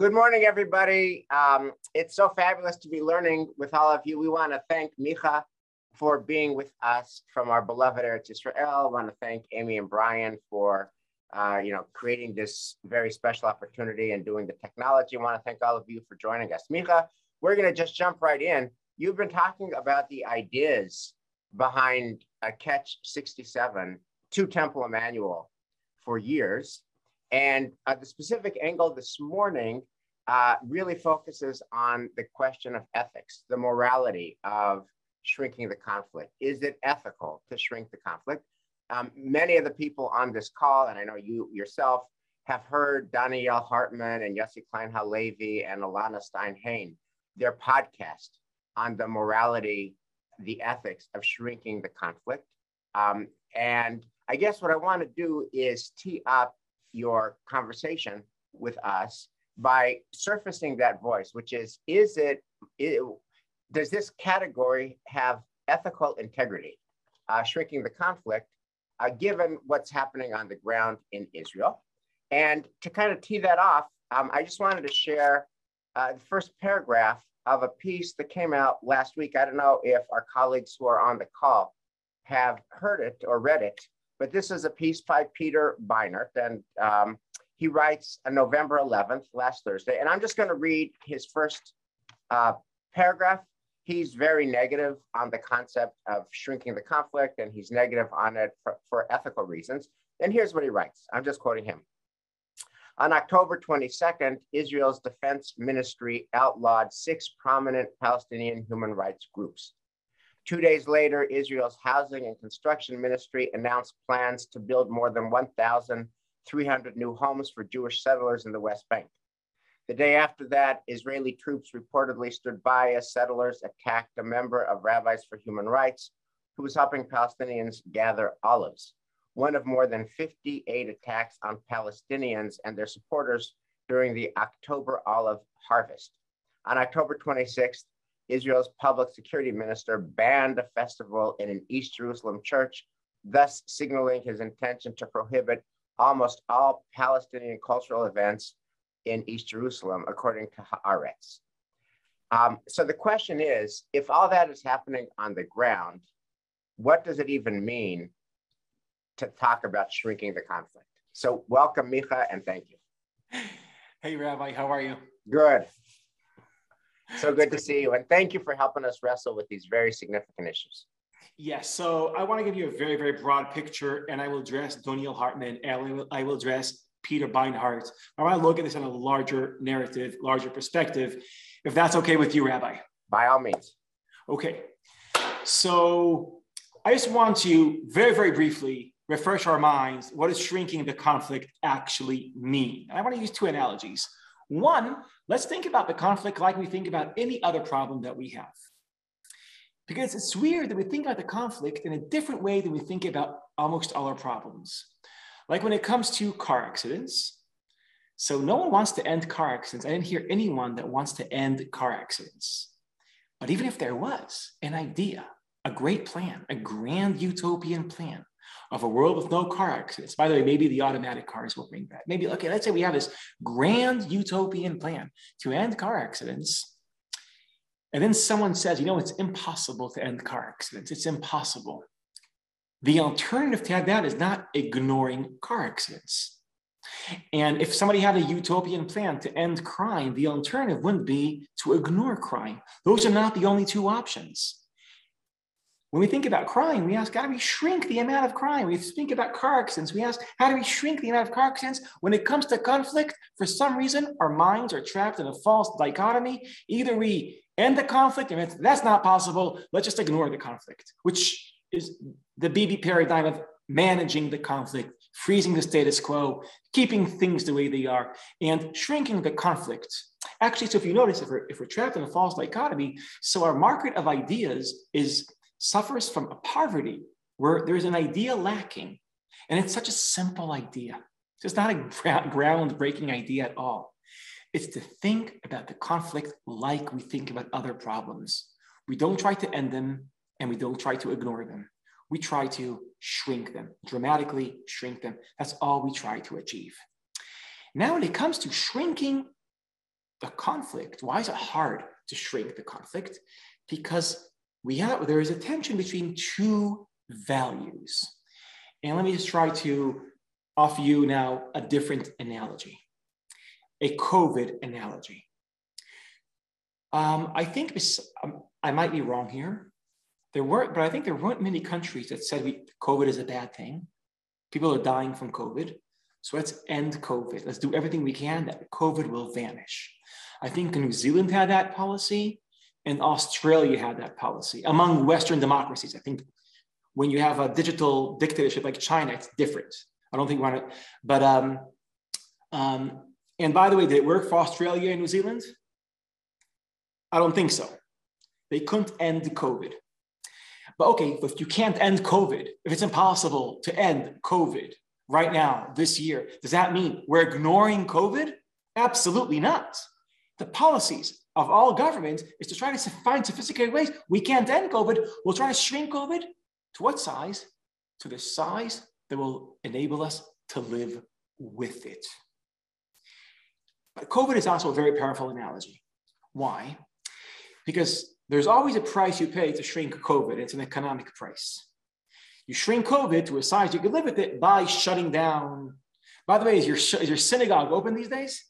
Good morning, everybody. Um, it's so fabulous to be learning with all of you. We want to thank Micha for being with us from our beloved Eretz Israel. I want to thank Amy and Brian for uh, you know, creating this very special opportunity and doing the technology. I want to thank all of you for joining us. Micha, we're going to just jump right in. You've been talking about the ideas behind a Catch 67 to Temple Emmanuel for years. And uh, the specific angle this morning uh, really focuses on the question of ethics, the morality of shrinking the conflict. Is it ethical to shrink the conflict? Um, many of the people on this call, and I know you yourself, have heard Donniel Hartman and Yossi Klein Halevi and Elana Stein-Hain, their podcast on the morality, the ethics of shrinking the conflict. Um, and I guess what I want to do is tee up your conversation with us by surfacing that voice, which is, is it, it does this category have ethical integrity, uh, shrinking the conflict, uh, given what's happening on the ground in Israel? And to kind of tee that off, um, I just wanted to share uh, the first paragraph of a piece that came out last week. I don't know if our colleagues who are on the call have heard it or read it, but this is a piece by Peter Beinart, and um, he writes on November 11th, last Thursday. And I'm just going to read his first uh, paragraph. He's very negative on the concept of shrinking the conflict, and he's negative on it for, for ethical reasons. And here's what he writes I'm just quoting him. On October 22nd, Israel's defense ministry outlawed six prominent Palestinian human rights groups. Two days later, Israel's Housing and Construction Ministry announced plans to build more than 1,300 new homes for Jewish settlers in the West Bank. The day after that, Israeli troops reportedly stood by as settlers attacked a member of Rabbis for Human Rights who was helping Palestinians gather olives, one of more than 58 attacks on Palestinians and their supporters during the October olive harvest. On October 26th, Israel's public security minister banned a festival in an East Jerusalem church, thus signaling his intention to prohibit almost all Palestinian cultural events in East Jerusalem, according to Haaretz. Um, so the question is, if all that is happening on the ground, what does it even mean to talk about shrinking the conflict? So welcome, Micha, and thank you. Hey, Rabbi, how are you? Good. So good to see you. And thank you for helping us wrestle with these very significant issues. Yes. So I want to give you a very, very broad picture, and I will address Donniel Hartman, and I will, I will address Peter Beinart. I want to look at this on a larger narrative, larger perspective, if that's okay with you, Rabbi. By all means. Okay. So I just want to very, very briefly refresh our minds what does shrinking the conflict actually mean? And I want to use two analogies. One, let's think about the conflict like we think about any other problem that we have. Because it's weird that we think about the conflict in a different way than we think about almost all our problems. Like when it comes to car accidents. So no one wants to end car accidents. I didn't hear anyone that wants to end car accidents. But even if there was an idea, a great plan, a grand utopian plan of a world with no car accidents. By the way, maybe the automatic cars will bring that. Maybe, okay, let's say we have this grand utopian plan to end car accidents. And then someone says, you know, it's impossible to end car accidents. It's impossible. The alternative to that is not ignoring car accidents. And if somebody had a utopian plan to end crime, the alternative wouldn't be to ignore crime. Those are not the only two options. When we think about crime, we ask, how do we shrink the amount of crime? We think about car accidents. We ask, how do we shrink the amount of car accidents? When it comes to conflict, for some reason, our minds are trapped in a false dichotomy. Either we end the conflict, and that's not possible, let's just ignore the conflict, which is the Bibi paradigm of managing the conflict, freezing the status quo, keeping things the way they are, and shrinking the conflict. Actually, so if you notice, if we're, if we're trapped in a false dichotomy, so our market of ideas is suffers from a poverty where there's an idea lacking. And it's such a simple idea. It's not a groundbreaking idea at all. It's to think about the conflict like we think about other problems. We don't try to end them and we don't try to ignore them. We try to shrink them, dramatically shrink them. That's all we try to achieve. Now, when it comes to shrinking the conflict, why is it hard to shrink the conflict? Because we have there is a tension between two values. And let me just try to offer you now a different analogy, a COVID analogy. Um, I think um, I might be wrong here. There weren't, but I think there weren't many countries that said we, COVID is a bad thing. People are dying from COVID. So let's end COVID. Let's do everything we can that COVID will vanish. I think New Zealand had that policy and Australia had that policy among Western democracies. I think when you have a digital dictatorship like China, it's different. I don't think we want to, but, um, um, and by the way, did it work for Australia and New Zealand? I don't think so. They couldn't end COVID. But okay, if you can't end COVID, if it's impossible to end COVID right now, this year, does that mean we're ignoring COVID? Absolutely not. The policies of all governments is to try to find sophisticated ways. We can't end COVID. We'll try to shrink COVID to what size? To the size that will enable us to live with it. COVID is also a very powerful analogy. Why? Because there's always a price you pay to shrink COVID. It's an economic price. You shrink COVID to a size you can live with it by shutting down. By the way, is your, is your synagogue open these days?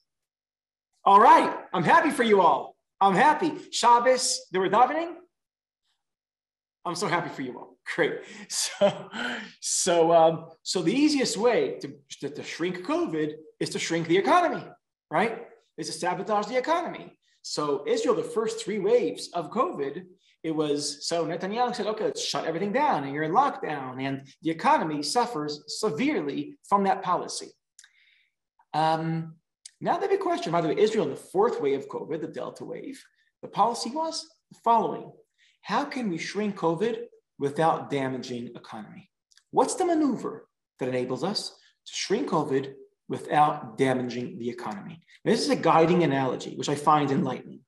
All right, I'm happy for you all. I'm happy. Shabbos, they were davening. I'm so happy for you all. Great. So, so, um, so the easiest way to, to, to shrink COVID is to shrink the economy, right? Is to sabotage the economy. So Israel, the first three waves of COVID, it was so Netanyahu said, okay, let's shut everything down, and you're in lockdown, and the economy suffers severely from that policy. Um, now the big question, by the way, Israel in the fourth wave of COVID, the Delta wave, the policy was the following: How can we shrink COVID without damaging economy? What's the maneuver that enables us to shrink COVID without damaging the economy? This is a guiding analogy, which I find enlightening.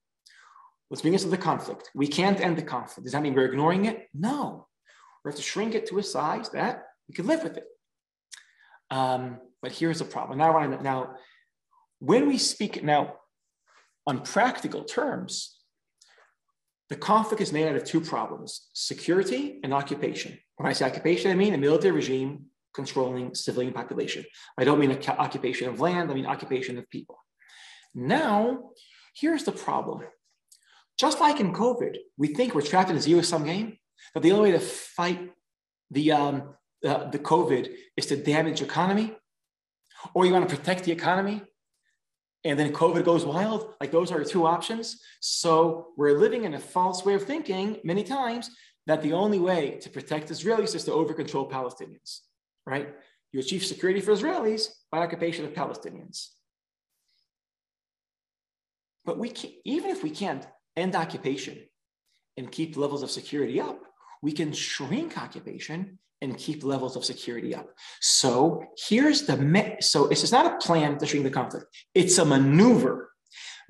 Let's bring us to the conflict. We can't end the conflict. Does that mean we're ignoring it? No. We have to shrink it to a size that we can live with it. Um, but here's a problem. Now, I want to now, when we speak now on practical terms, the conflict is made out of two problems: security and occupation. When I say occupation, I mean a military regime controlling civilian population. I don't mean occupation of land, I mean occupation of people. Now, here's the problem. Just like in COVID, we think we're trapped in a zero-sum game, that the only way to fight the, um, uh, the COVID is to damage economy, or you want to protect the economy, and then COVID goes wild. Like those are two options. So we're living in a false way of thinking many times that the only way to protect Israelis is to over-control Palestinians right? You achieve security for Israelis by occupation of Palestinians. But we can, even if we can't end occupation and keep levels of security up, we can shrink occupation and keep levels of security up. So here's the me- so it's not a plan to shrink the conflict; it's a maneuver.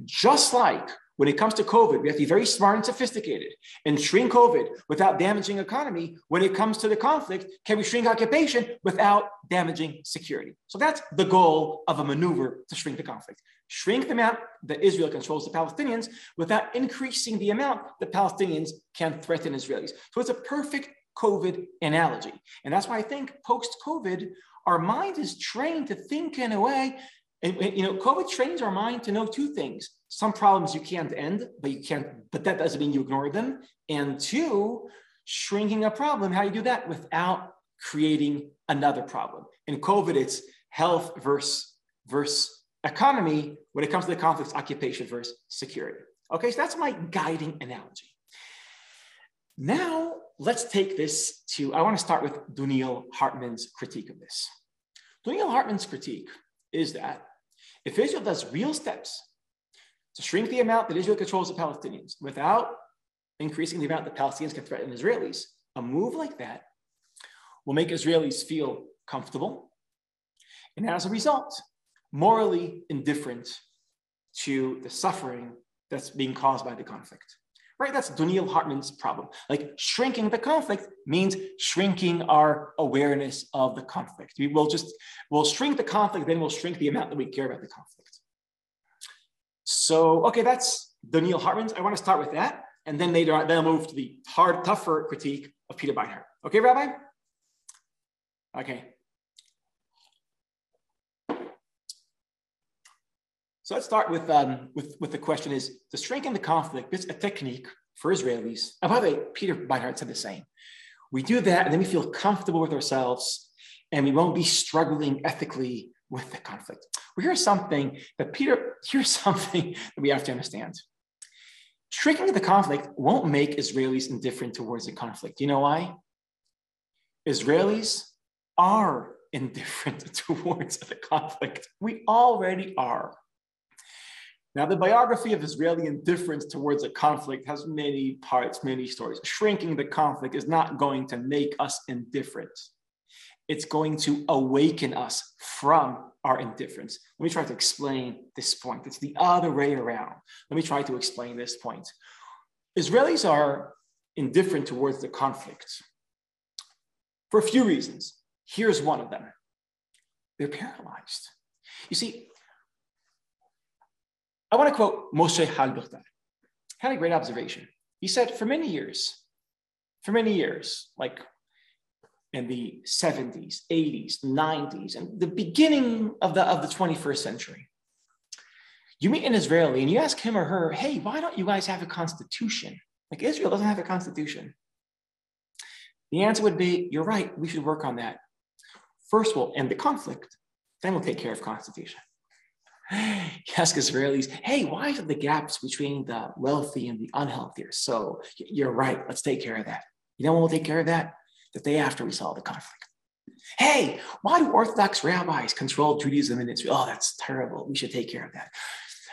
Just like when it comes to COVID, we have to be very smart and sophisticated and shrink COVID without damaging economy. When it comes to the conflict, can we shrink occupation without damaging security? So that's the goal of a maneuver to shrink the conflict. Shrink the amount that Israel controls the Palestinians without increasing the amount that Palestinians can threaten Israelis. So it's a perfect COVID analogy. And that's why I think post-COVID, our mind is trained to think in a way and, you know, COVID trains our mind to know two things. Some problems you can't end, but you can't, but that doesn't mean you ignore them. And two, shrinking a problem, how do you do that without creating another problem? In COVID, it's health versus, versus economy. When it comes to the conflicts, occupation versus security. Okay, so that's my guiding analogy. Now, let's take this to, I want to start with Donniel Hartman's critique of this. Donniel Hartman's critique is that if Israel does real steps to shrink the amount that Israel controls the Palestinians without increasing the amount that Palestinians can threaten Israelis, a move like that will make Israelis feel comfortable and as a result, morally indifferent to the suffering that's being caused by the conflict. Right? That's Donniel Hartman's problem. Like shrinking the conflict means shrinking our awareness of the conflict. We will just, we'll shrink the conflict, then we'll shrink the amount that we care about the conflict. So, okay, that's Donniel Hartman's. I want to start with that. And then later on, then I'll move to the hard, tougher critique of Peter Beinart. Okay, Rabbi? Okay. So let's start with, um, with, with the question is, to strengthen the conflict, is a technique for Israelis. And by the way, Peter Beinart said the same. We do that and then we feel comfortable with ourselves and we won't be struggling ethically with the conflict. Well, here's something that Peter, here's something that we have to understand. Shrinking the conflict won't make Israelis indifferent towards the conflict. You know why? Israelis are indifferent towards the conflict. We already are. Now, the biography of Israeli indifference towards a conflict has many parts, many stories. Shrinking the conflict is not going to make us indifferent. It's going to awaken us from our indifference. Let me try to explain this point. It's the other way around. Let me try to explain this point. Israelis are indifferent towards the conflict for a few reasons. Here's one of them they're paralyzed. You see, I want to quote Moshe Halbertal. Had a great observation. He said, for many years, for many years, like in the 70s, 80s, 90s, and the beginning of the, of the 21st century, you meet an Israeli and you ask him or her, hey, why don't you guys have a constitution? Like Israel doesn't have a constitution. The answer would be, you're right, we should work on that. First, we'll end the conflict, then we'll take care of constitution. You ask Israelis, hey, why are the gaps between the wealthy and the unhealthy so you're right, let's take care of that. You know when we'll take care of that? The day after we solve the conflict. Hey, why do Orthodox rabbis control Judaism in Israel? Oh, that's terrible. We should take care of that.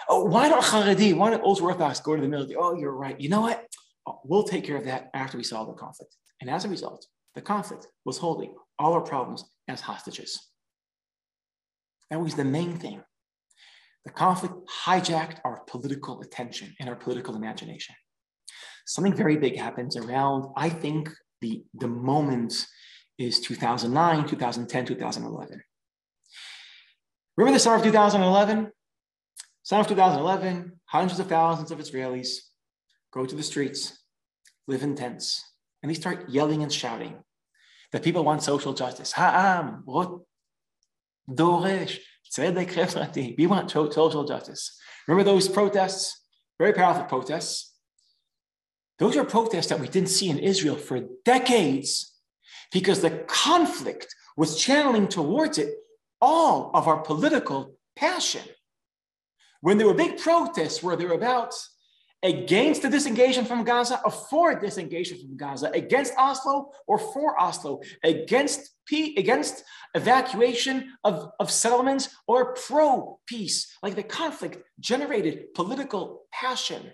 Oh, why don't Haredi, why don't ultra Orthodox go to the military? Oh, you're right. You know what? Oh, we'll take care of that after we solve the conflict. And as a result, the conflict was holding all our problems as hostages. That was the main thing. The conflict hijacked our political attention and our political imagination. Something very big happens around, I think, the, the moment is 2009, 2010, 2011. Remember the summer of 2011? Summer of 2011, hundreds of thousands of Israelis go to the streets, live in tents, and they start yelling and shouting that people want social justice. Ha'am, rot, doresh, we want social justice. Remember those protests? Very powerful protests. Those are protests that we didn't see in Israel for decades because the conflict was channeling towards it all of our political passion. When there were big protests where they were about against the disengagement from Gaza or for disengagement from Gaza, against Oslo or for Oslo, against P, against evacuation of, of settlements or pro peace. Like the conflict generated political passion.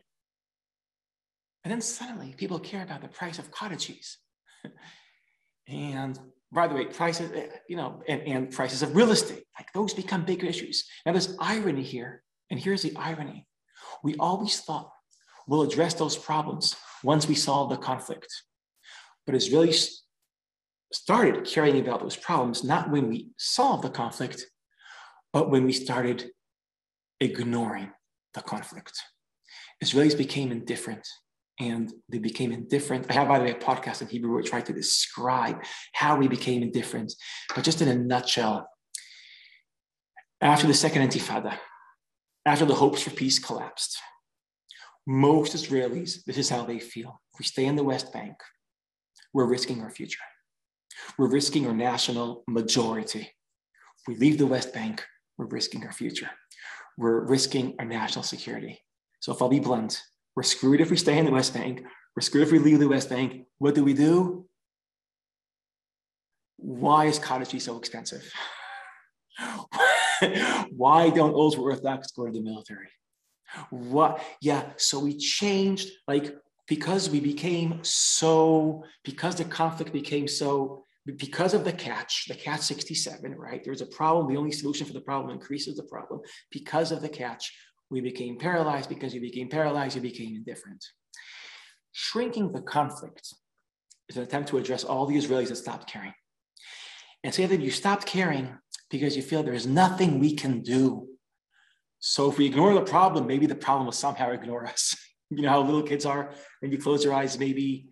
And then suddenly people care about the price of cottage cheese. and by the way, prices, eh, you know, and, and prices of real estate, like those become bigger issues. Now there's irony here. And here's the irony. We always thought We'll address those problems once we solve the conflict. But really started caring about those problems, not when we solved the conflict, but when we started ignoring the conflict. Israelis became indifferent and they became indifferent. I have, by the way, a podcast in Hebrew where I try to describe how we became indifferent. But just in a nutshell, after the second intifada, after the hopes for peace collapsed, most Israelis, this is how they feel. If we stay in the West Bank, we're risking our future. We're risking our national majority. If we leave the West Bank, we're risking our future. We're risking our national security. So if I'll be blunt, we're screwed if we stay in the West Bank. We're screwed if we leave the West Bank. What do we do? Why is cottage cheese so expensive? Why don't ultra Orthodox go to the military? What? Yeah. So we changed, like, because we became so, because the conflict became so, because of the catch, the catch 67, right? There's a problem. The only solution for the problem increases the problem. Because of the catch, we became paralyzed. Because we became paralyzed, we became indifferent. Shrinking the conflict is an attempt to address all the Israelis that stopped caring. And say that you stopped caring because you feel there's nothing we can do So if we ignore the problem, maybe the problem will somehow ignore us. you know how little kids are when you close your eyes, maybe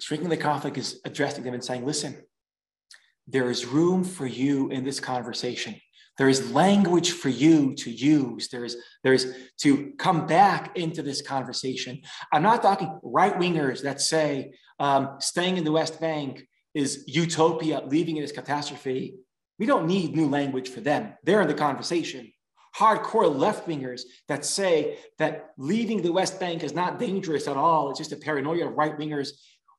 shrinking the conflict is addressing them and saying, listen, there is room for you in this conversation. There is language for you to use. There is, there is to come back into this conversation. I'm not talking right wingers that say um, staying in the West Bank is utopia, leaving it is catastrophe. We don't need new language for them. They're in the conversation. Hardcore left wingers that say that leaving the West Bank is not dangerous at all, it's just a paranoia of right wingers.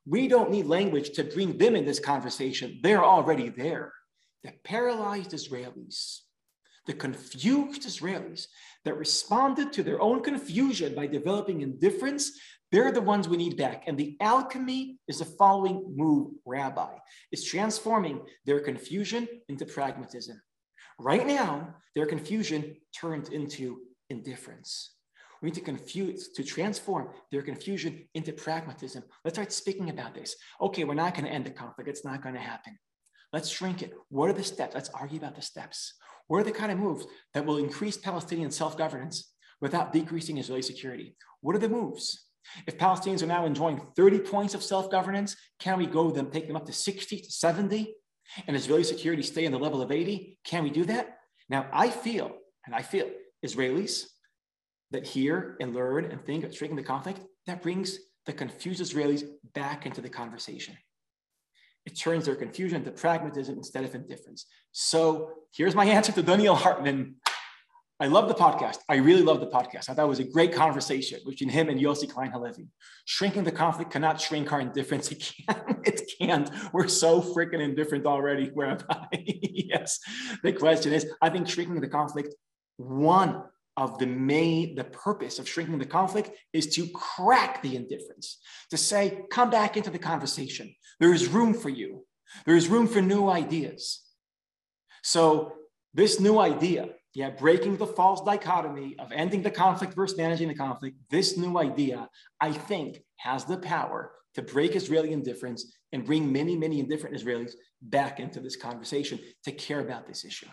We don't need language to bring them in this conversation. They're already there. The paralyzed Israelis, the confused Israelis that responded to their own confusion by developing indifference they're the ones we need back. And the alchemy is the following move, Rabbi, is transforming their confusion into pragmatism. Right now, their confusion turned into indifference. We need to confuse, to transform their confusion into pragmatism. Let's start speaking about this. Okay, we're not going to end the conflict. It's not going to happen. Let's shrink it. What are the steps? Let's argue about the steps. What are the kind of moves that will increase Palestinian self governance without decreasing Israeli security? What are the moves? If Palestinians are now enjoying 30 points of self governance, can we go them, take them up to 60 to 70? And Israeli security stay in the level of 80? Can we do that? Now, I feel, and I feel Israelis that hear and learn and think of shrinking the conflict, that brings the confused Israelis back into the conversation. It turns their confusion into pragmatism instead of indifference. So here's my answer to Donniel Hartman I love the podcast. I really love the podcast. I thought it was a great conversation between him and Yossi Klein Halevi. Shrinking the conflict cannot shrink our indifference. It can't. It can't. We're so freaking indifferent already. Whereby, yes, the question is, I think shrinking the conflict, one of the main, the purpose of shrinking the conflict is to crack the indifference, to say, come back into the conversation. There is room for you. There is room for new ideas. So this new idea yeah, breaking the false dichotomy of ending the conflict versus managing the conflict, this new idea, I think, has the power to break Israeli indifference and bring many, many indifferent Israelis back into this conversation to care about this issue.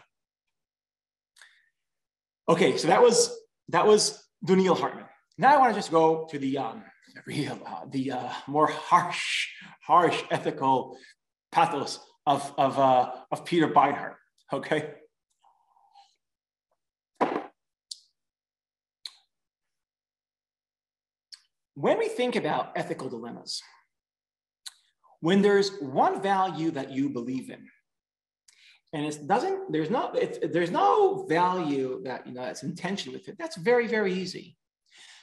Okay, so that was that was Donniel Hartman. Now I want to just go to the um, real, uh, the uh, more harsh, harsh ethical pathos of of uh, of Peter Beinart. Okay. When we think about ethical dilemmas, when there's one value that you believe in, and it doesn't, there's no, there's no value that, you know, that's intention with it, that's very, very easy.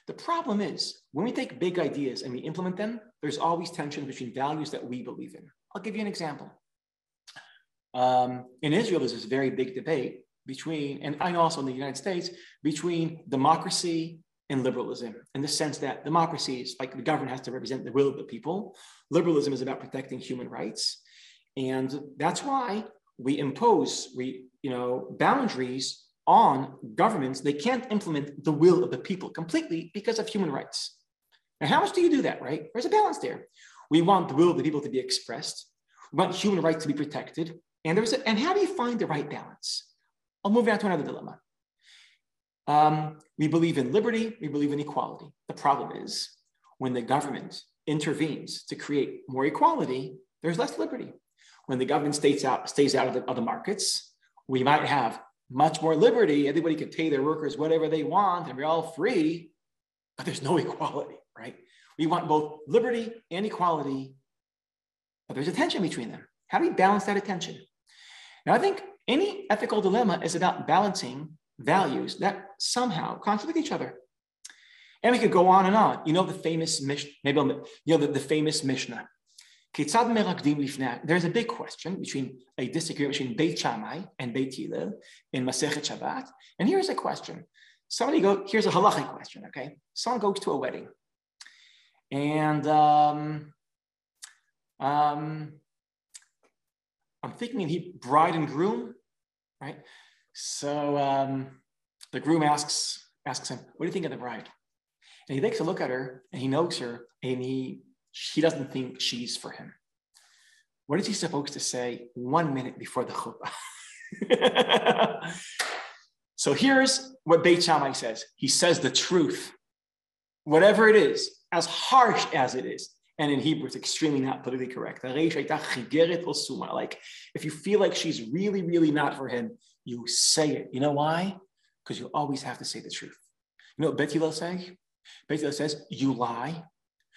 The problem is when we take big ideas and we implement them, there's always tension between values that we believe in. I'll give you an example. Um, in Israel, there's this very big debate between, and I know also in the United States, between democracy and liberalism in the sense that democracies, like the government has to represent the will of the people. Liberalism is about protecting human rights. And that's why we impose we, you know, boundaries on governments. They can't implement the will of the people completely because of human rights. Now, how much do you do that, right? There's a balance there. We want the will of the people to be expressed. We want human rights to be protected. And there's a, and how do you find the right balance? I'll move on to another dilemma. Um, we believe in liberty, we believe in equality. The problem is when the government intervenes to create more equality, there's less liberty. When the government stays out, stays out of the, of the markets, we might have much more liberty. Everybody can pay their workers whatever they want and we're all free, but there's no equality, right? We want both liberty and equality, but there's a tension between them. How do we balance that attention? Now, I think any ethical dilemma is about balancing values that somehow contradict each other. And we could go on and on. You know the famous Mishnah, maybe you know the, the famous Mishnah. There's a big question between a disagreement between Beit Shammai and Beit Hillel in Masechet Shabbat. And here's a question. Somebody go, here's a halachic question, okay? Someone goes to a wedding. And um, um, I'm thinking he bride and groom, right? So um, the groom asks, asks him, What do you think of the bride? And he takes a look at her and he knows her and he, he doesn't think she's for him. What is he supposed to say one minute before the chuppah? so here's what Beit Shammai says. He says the truth, whatever it is, as harsh as it is. And in Hebrew, it's extremely not politically correct. Like, if you feel like she's really, really not for him, you say it. You know why? Because you always have to say the truth. You know what Beit Hillel say? Bet says, you lie.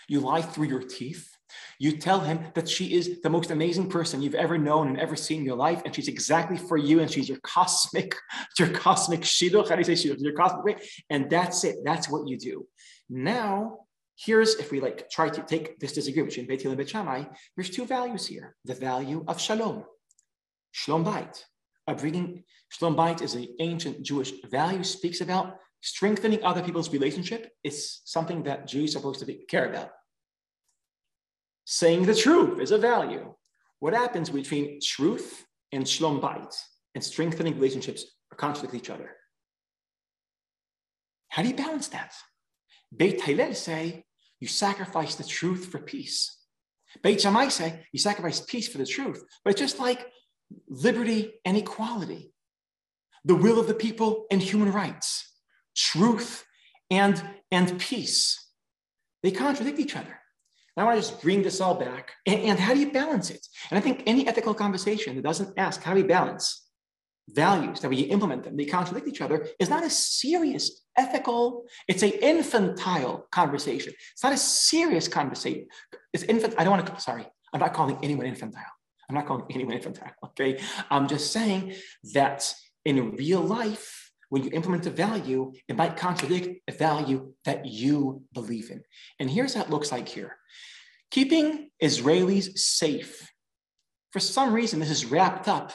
You lie through your teeth. You tell him that she is the most amazing person you've ever known and ever seen in your life, and she's exactly for you, and she's your cosmic, your cosmic shidduch. How do you say shidduch? Your cosmic way, and that's it. That's what you do. Now, here's if we like try to take this disagreement between Beit and Beit Shammai. There's two values here: the value of shalom, shalom bayit. Bringing shalom bayit is an ancient Jewish value. Speaks about strengthening other people's relationship. It's something that Jews are supposed to be, care about. Saying the truth is a value. What happens between truth and shalom bayit and strengthening relationships are contradict each other. How do you balance that? Beit Hillel say you sacrifice the truth for peace. Beit Shammai say you sacrifice peace for the truth, but it's just like liberty and equality, the will of the people and human rights, truth and, and peace. They contradict each other. And I want to just bring this all back. And, and, how do you balance it? And I think any ethical conversation that doesn't ask how do we balance values, that we implement them, they contradict each other, is not a serious ethical, it's an infantile conversation. It's not a serious conversation. It's infant. I don't want to, sorry, I'm not calling anyone infantile. I'm not calling anyone infantile, okay? I'm just saying that in real life, when you implement a value, it might contradict a value that you believe in. And here's how it looks like here. Keeping Israelis safe. For some reason, this is wrapped up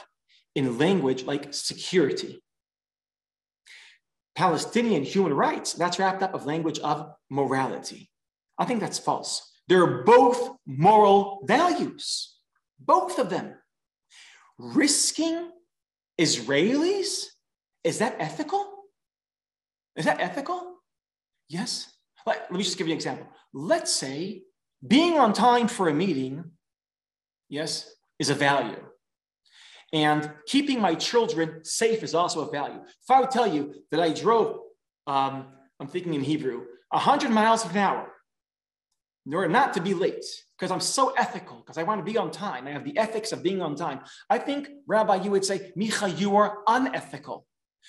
in language like security. Palestinian human rights, that's wrapped up of language of morality. I think that's false. They're both moral values, both of them. Risking Israelis is that ethical? Is that ethical? Yes. Let, let me just give you an example. Let's say being on time for a meeting, yes, is a value. And keeping my children safe is also a value. If I would tell you that I drove, um, I'm thinking in Hebrew, 100 miles an hour order not to be late, because I'm so ethical, because I want to be on time. I have the ethics of being on time. I think, Rabbi, you would say, Micha, you are unethical.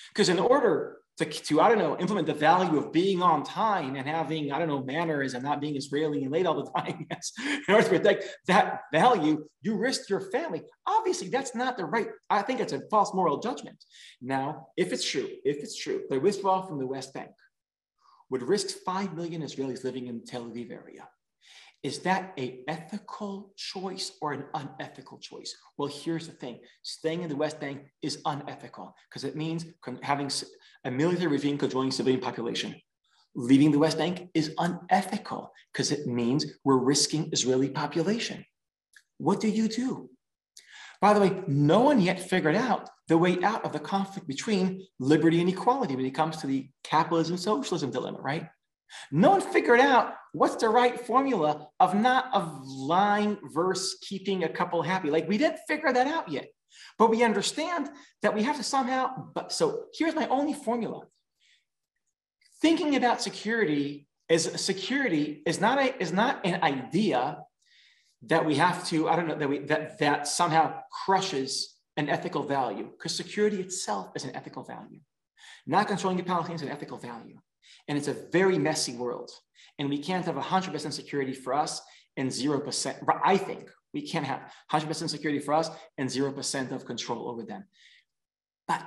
Because in order to, to, I don't know, implement the value of being on time and having, I don't know, manners and not being Israeli and late all the time, yes, in order to protect that value, you risk your family. Obviously, that's not the right, I think it's a false moral judgment. Now, if it's true, if it's true, the withdrawal from the West Bank would risk 5 million Israelis living in the Tel Aviv area. Is that a ethical choice or an unethical choice? Well, here's the thing: staying in the West Bank is unethical because it means having a military regime controlling civilian population. Leaving the West Bank is unethical because it means we're risking Israeli population. What do you do? By the way, no one yet figured out the way out of the conflict between liberty and equality when it comes to the capitalism socialism dilemma, right? No one figured out what's the right formula of not of lying versus keeping a couple happy. Like we didn't figure that out yet, but we understand that we have to somehow. But so here's my only formula. Thinking about security is security is not a is not an idea that we have to I don't know that we that that somehow crushes an ethical value because security itself is an ethical value. Not controlling the Palestinians is an ethical value. And it's a very messy world. And we can't have 100% security for us and 0%. I think we can't have 100% security for us and 0% of control over them. But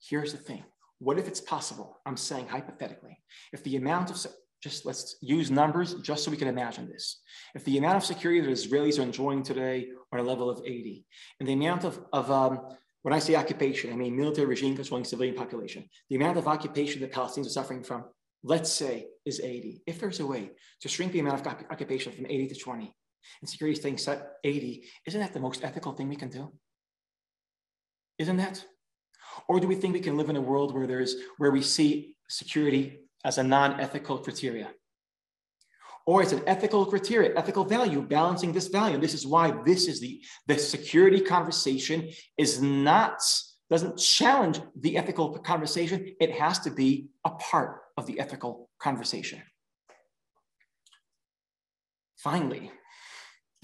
here's the thing what if it's possible? I'm saying hypothetically, if the amount of just let's use numbers just so we can imagine this. If the amount of security that Israelis are enjoying today are a level of 80, and the amount of, of um, when I say occupation, I mean military regime controlling civilian population, the amount of occupation that Palestinians are suffering from let's say, is 80. If there's a way to shrink the amount of occupation from 80 to 20, and security staying set 80, isn't that the most ethical thing we can do? Isn't that? Or do we think we can live in a world where there's where we see security as a non-ethical criteria? Or it's an ethical criteria, ethical value, balancing this value. This is why this is the, the security conversation is not doesn't challenge the ethical conversation, it has to be a part of the ethical conversation. Finally,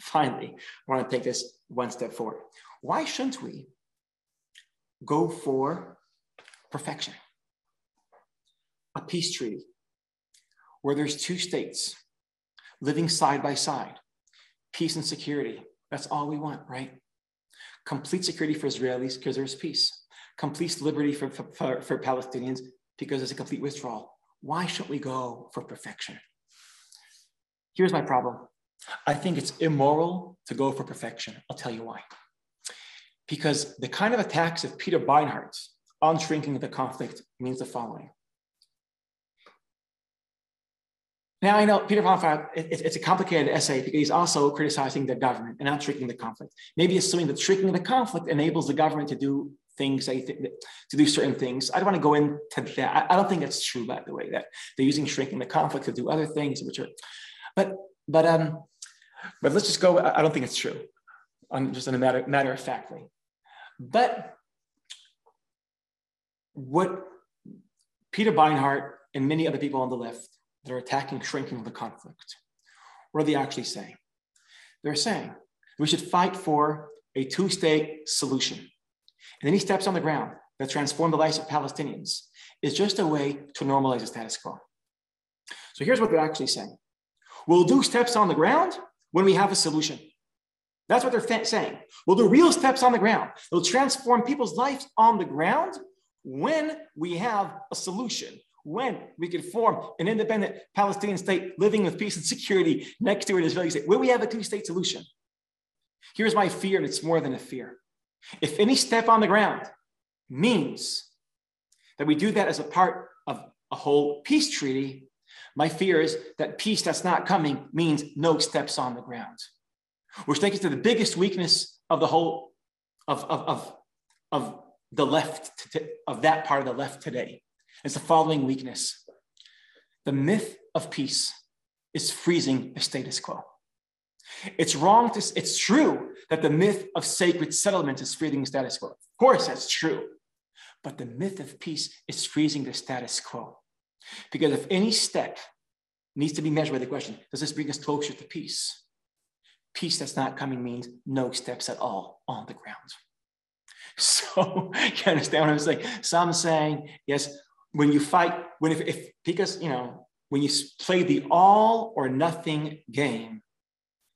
finally, I want to take this one step forward. Why shouldn't we go for perfection? A peace treaty where there's two states living side by side, peace and security. That's all we want, right? Complete security for Israelis because there's peace. Complete liberty for, for, for Palestinians because there's a complete withdrawal. Why shouldn't we go for perfection? Here's my problem. I think it's immoral to go for perfection. I'll tell you why. Because the kind of attacks of Peter Beinart on shrinking the conflict means the following. Now I know Peter Beinart, it's a complicated essay because he's also criticizing the government and not shrinking the conflict. Maybe assuming that shrinking the conflict enables the government to do things, to do certain things. I don't want to go into that. I don't think that's true, by the way, that they're using shrinking the conflict to do other things, which are, but but um, but let's just go. I don't think it's true, on just in a matter matter of factly. But what Peter Beinart and many other people on the left that are attacking shrinking the conflict, what are they actually saying? They're saying we should fight for a two-state solution. And any steps on the ground that transform the lives of Palestinians is just a way to normalize the status quo. So here's what they're actually saying. We'll do steps on the ground when we have a solution. That's what they're saying. We'll do real steps on the ground. It'll transform people's lives on the ground when we have a solution, when we can form an independent Palestinian state living with peace and security next to an Israeli state, when we have a two state solution. Here's my fear, and it's more than a fear. If any step on the ground means that we do that as a part of a whole peace treaty, my fear is that peace that's not coming means no steps on the ground. Which takes us to the biggest weakness of the whole of, of, of, of the left, to, of that part of the left today. It's the following weakness. The myth of peace is freezing the status quo. It's wrong to, it's true that the myth of sacred settlement is freezing the status quo. Of course, that's true. But the myth of peace is freezing the status quo. Because if any step needs to be measured by the question, does this bring us closer to peace? Peace that's not coming means no steps at all on the ground. So you understand what I'm saying? Some saying, yes, when you fight, when if, if because you know, when you play the all or nothing game,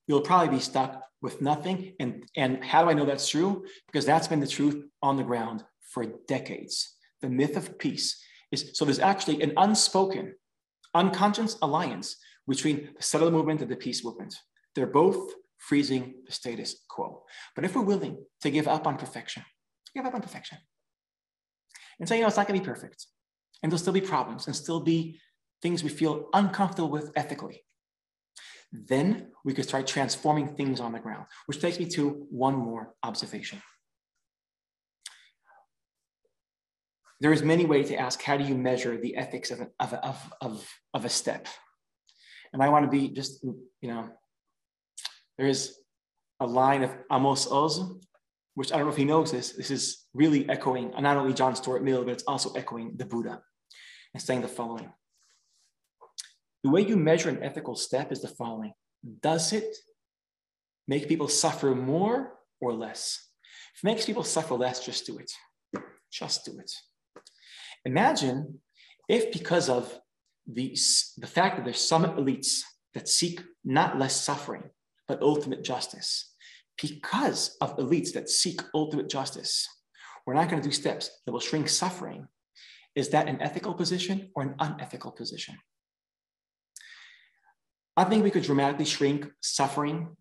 you'll probably be stuck with nothing. And, and how do I know that's true? Because that's been the truth on the ground for decades. The myth of peace is so there's actually an unspoken, unconscious alliance between the settler movement and the peace movement. They're both freezing the status quo. But if we're willing to give up on perfection, give up on perfection and say, you know, it's not going to be perfect, and there'll still be problems and still be things we feel uncomfortable with ethically, then we could start transforming things on the ground, which takes me to one more observation. There is many ways to ask, how do you measure the ethics of, a, of, of, of, of a step? And I want to be just, you know, there is a line of Amos Oz, which I don't know if he knows this. This is really echoing not only John Stuart Mill, but it's also echoing the Buddha and saying the following. The way you measure an ethical step is the following Does it make people suffer more or less? If it makes people suffer less, just do it. Just do it. Imagine if, because of the, the fact that there's some elites that seek not less suffering, but ultimate justice, because of elites that seek ultimate justice, we're not going to do steps that will shrink suffering. Is that an ethical position or an unethical position? I think we could dramatically shrink suffering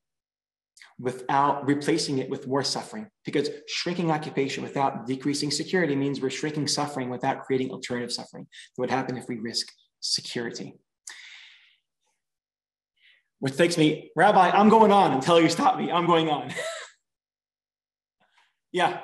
without replacing it with more suffering because shrinking occupation without decreasing security means we're shrinking suffering without creating alternative suffering. That would happen if we risk security. Which takes me rabbi i'm going on until you stop me. I'm going on. Yeah.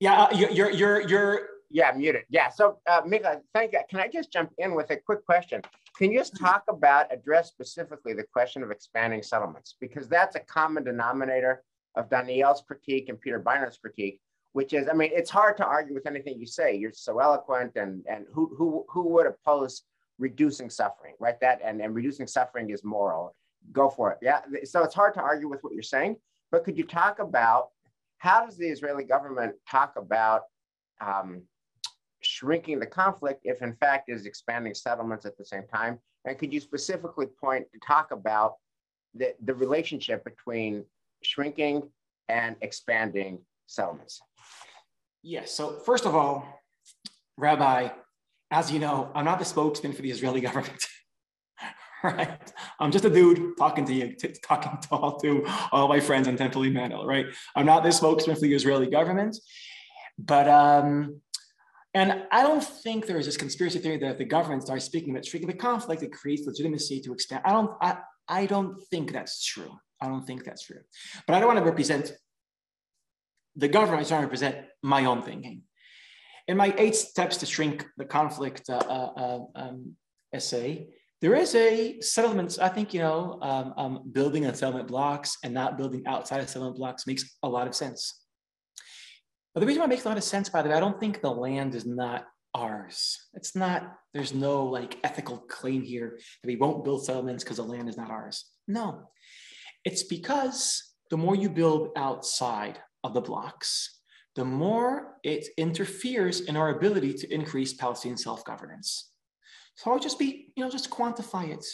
Yeah uh, you're you're you're yeah, muted. Yeah. So, uh, Micha, thank you. Can I just jump in with a quick question? Can you just talk about, address specifically the question of expanding settlements? Because that's a common denominator of Donniel's critique and Peter Beinart's critique, which is, I mean, it's hard to argue with anything you say. You're so eloquent, and and who who who would oppose reducing suffering, right? That and and reducing suffering is moral. Go for it. Yeah. So it's hard to argue with what you're saying, but could you talk about how does the Israeli government talk about um, shrinking the conflict if in fact is expanding settlements at the same time? And could you specifically point to talk about the, the relationship between shrinking and expanding settlements? Yes. So first of all, Rabbi, as you know, I'm not the spokesman for the Israeli government. right? I'm just a dude talking to you, t- talking to all, to all my friends in Temple Emmanuel, right? I'm not the spokesman for the Israeli government, but um, and I don't think there is this conspiracy theory that if the government starts speaking about shrinking the conflict, it creates legitimacy to expand. I don't, I, I don't think that's true. I don't think that's true. But I don't want to represent the government, I trying to represent my own thinking. In my eight steps to shrink the conflict uh, uh, uh, um, essay, there is a settlement. I think, you know, um, um, building on settlement blocks and not building outside of settlement blocks makes a lot of sense. But the reason why it makes a lot of sense, by the way, I don't think the land is not ours. It's not, there's no like ethical claim here that we won't build settlements because the land is not ours. No, it's because the more you build outside of the blocks, the more it interferes in our ability to increase Palestinian self-governance. So I'll just be, you know, just quantify it.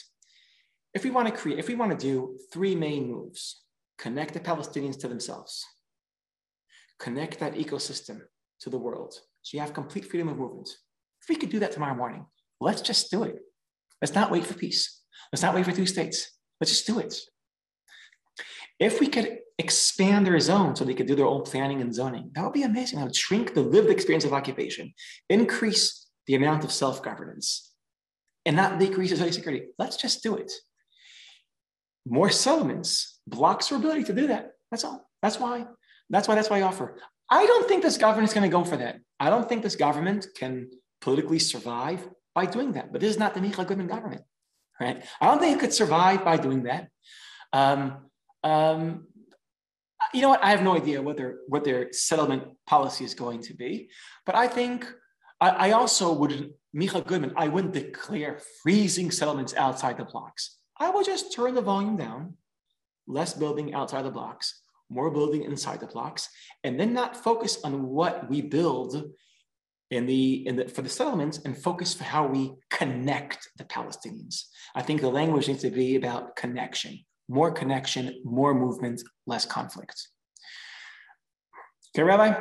If we want to create, if we want to do three main moves, connect the Palestinians to themselves, connect that ecosystem to the world. So you have complete freedom of movement. If we could do that tomorrow morning, let's just do it. Let's not wait for peace. Let's not wait for two states. Let's just do it. If we could expand their zone so they could do their own planning and zoning, that would be amazing. That would shrink the lived experience of occupation, increase the amount of self governance, and not decrease Israeli security. Let's just do it. More settlements blocks our ability to do that. That's all. That's why. That's why. That's why I offer. I don't think this government is going to go for that. I don't think this government can politically survive by doing that. But this is not the Micha Goodman government, right? I don't think it could survive by doing that. Um, um, you know what? I have no idea what their what their settlement policy is going to be, but I think I, I also would Micha Goodman. I wouldn't declare freezing settlements outside the blocks. I would just turn the volume down, less building outside the blocks, more building inside the blocks, and then not focus on what we build in the, in the for the settlements and focus for how we connect the Palestinians. I think the language needs to be about connection more connection, more movement, less conflict. Okay, Rabbi?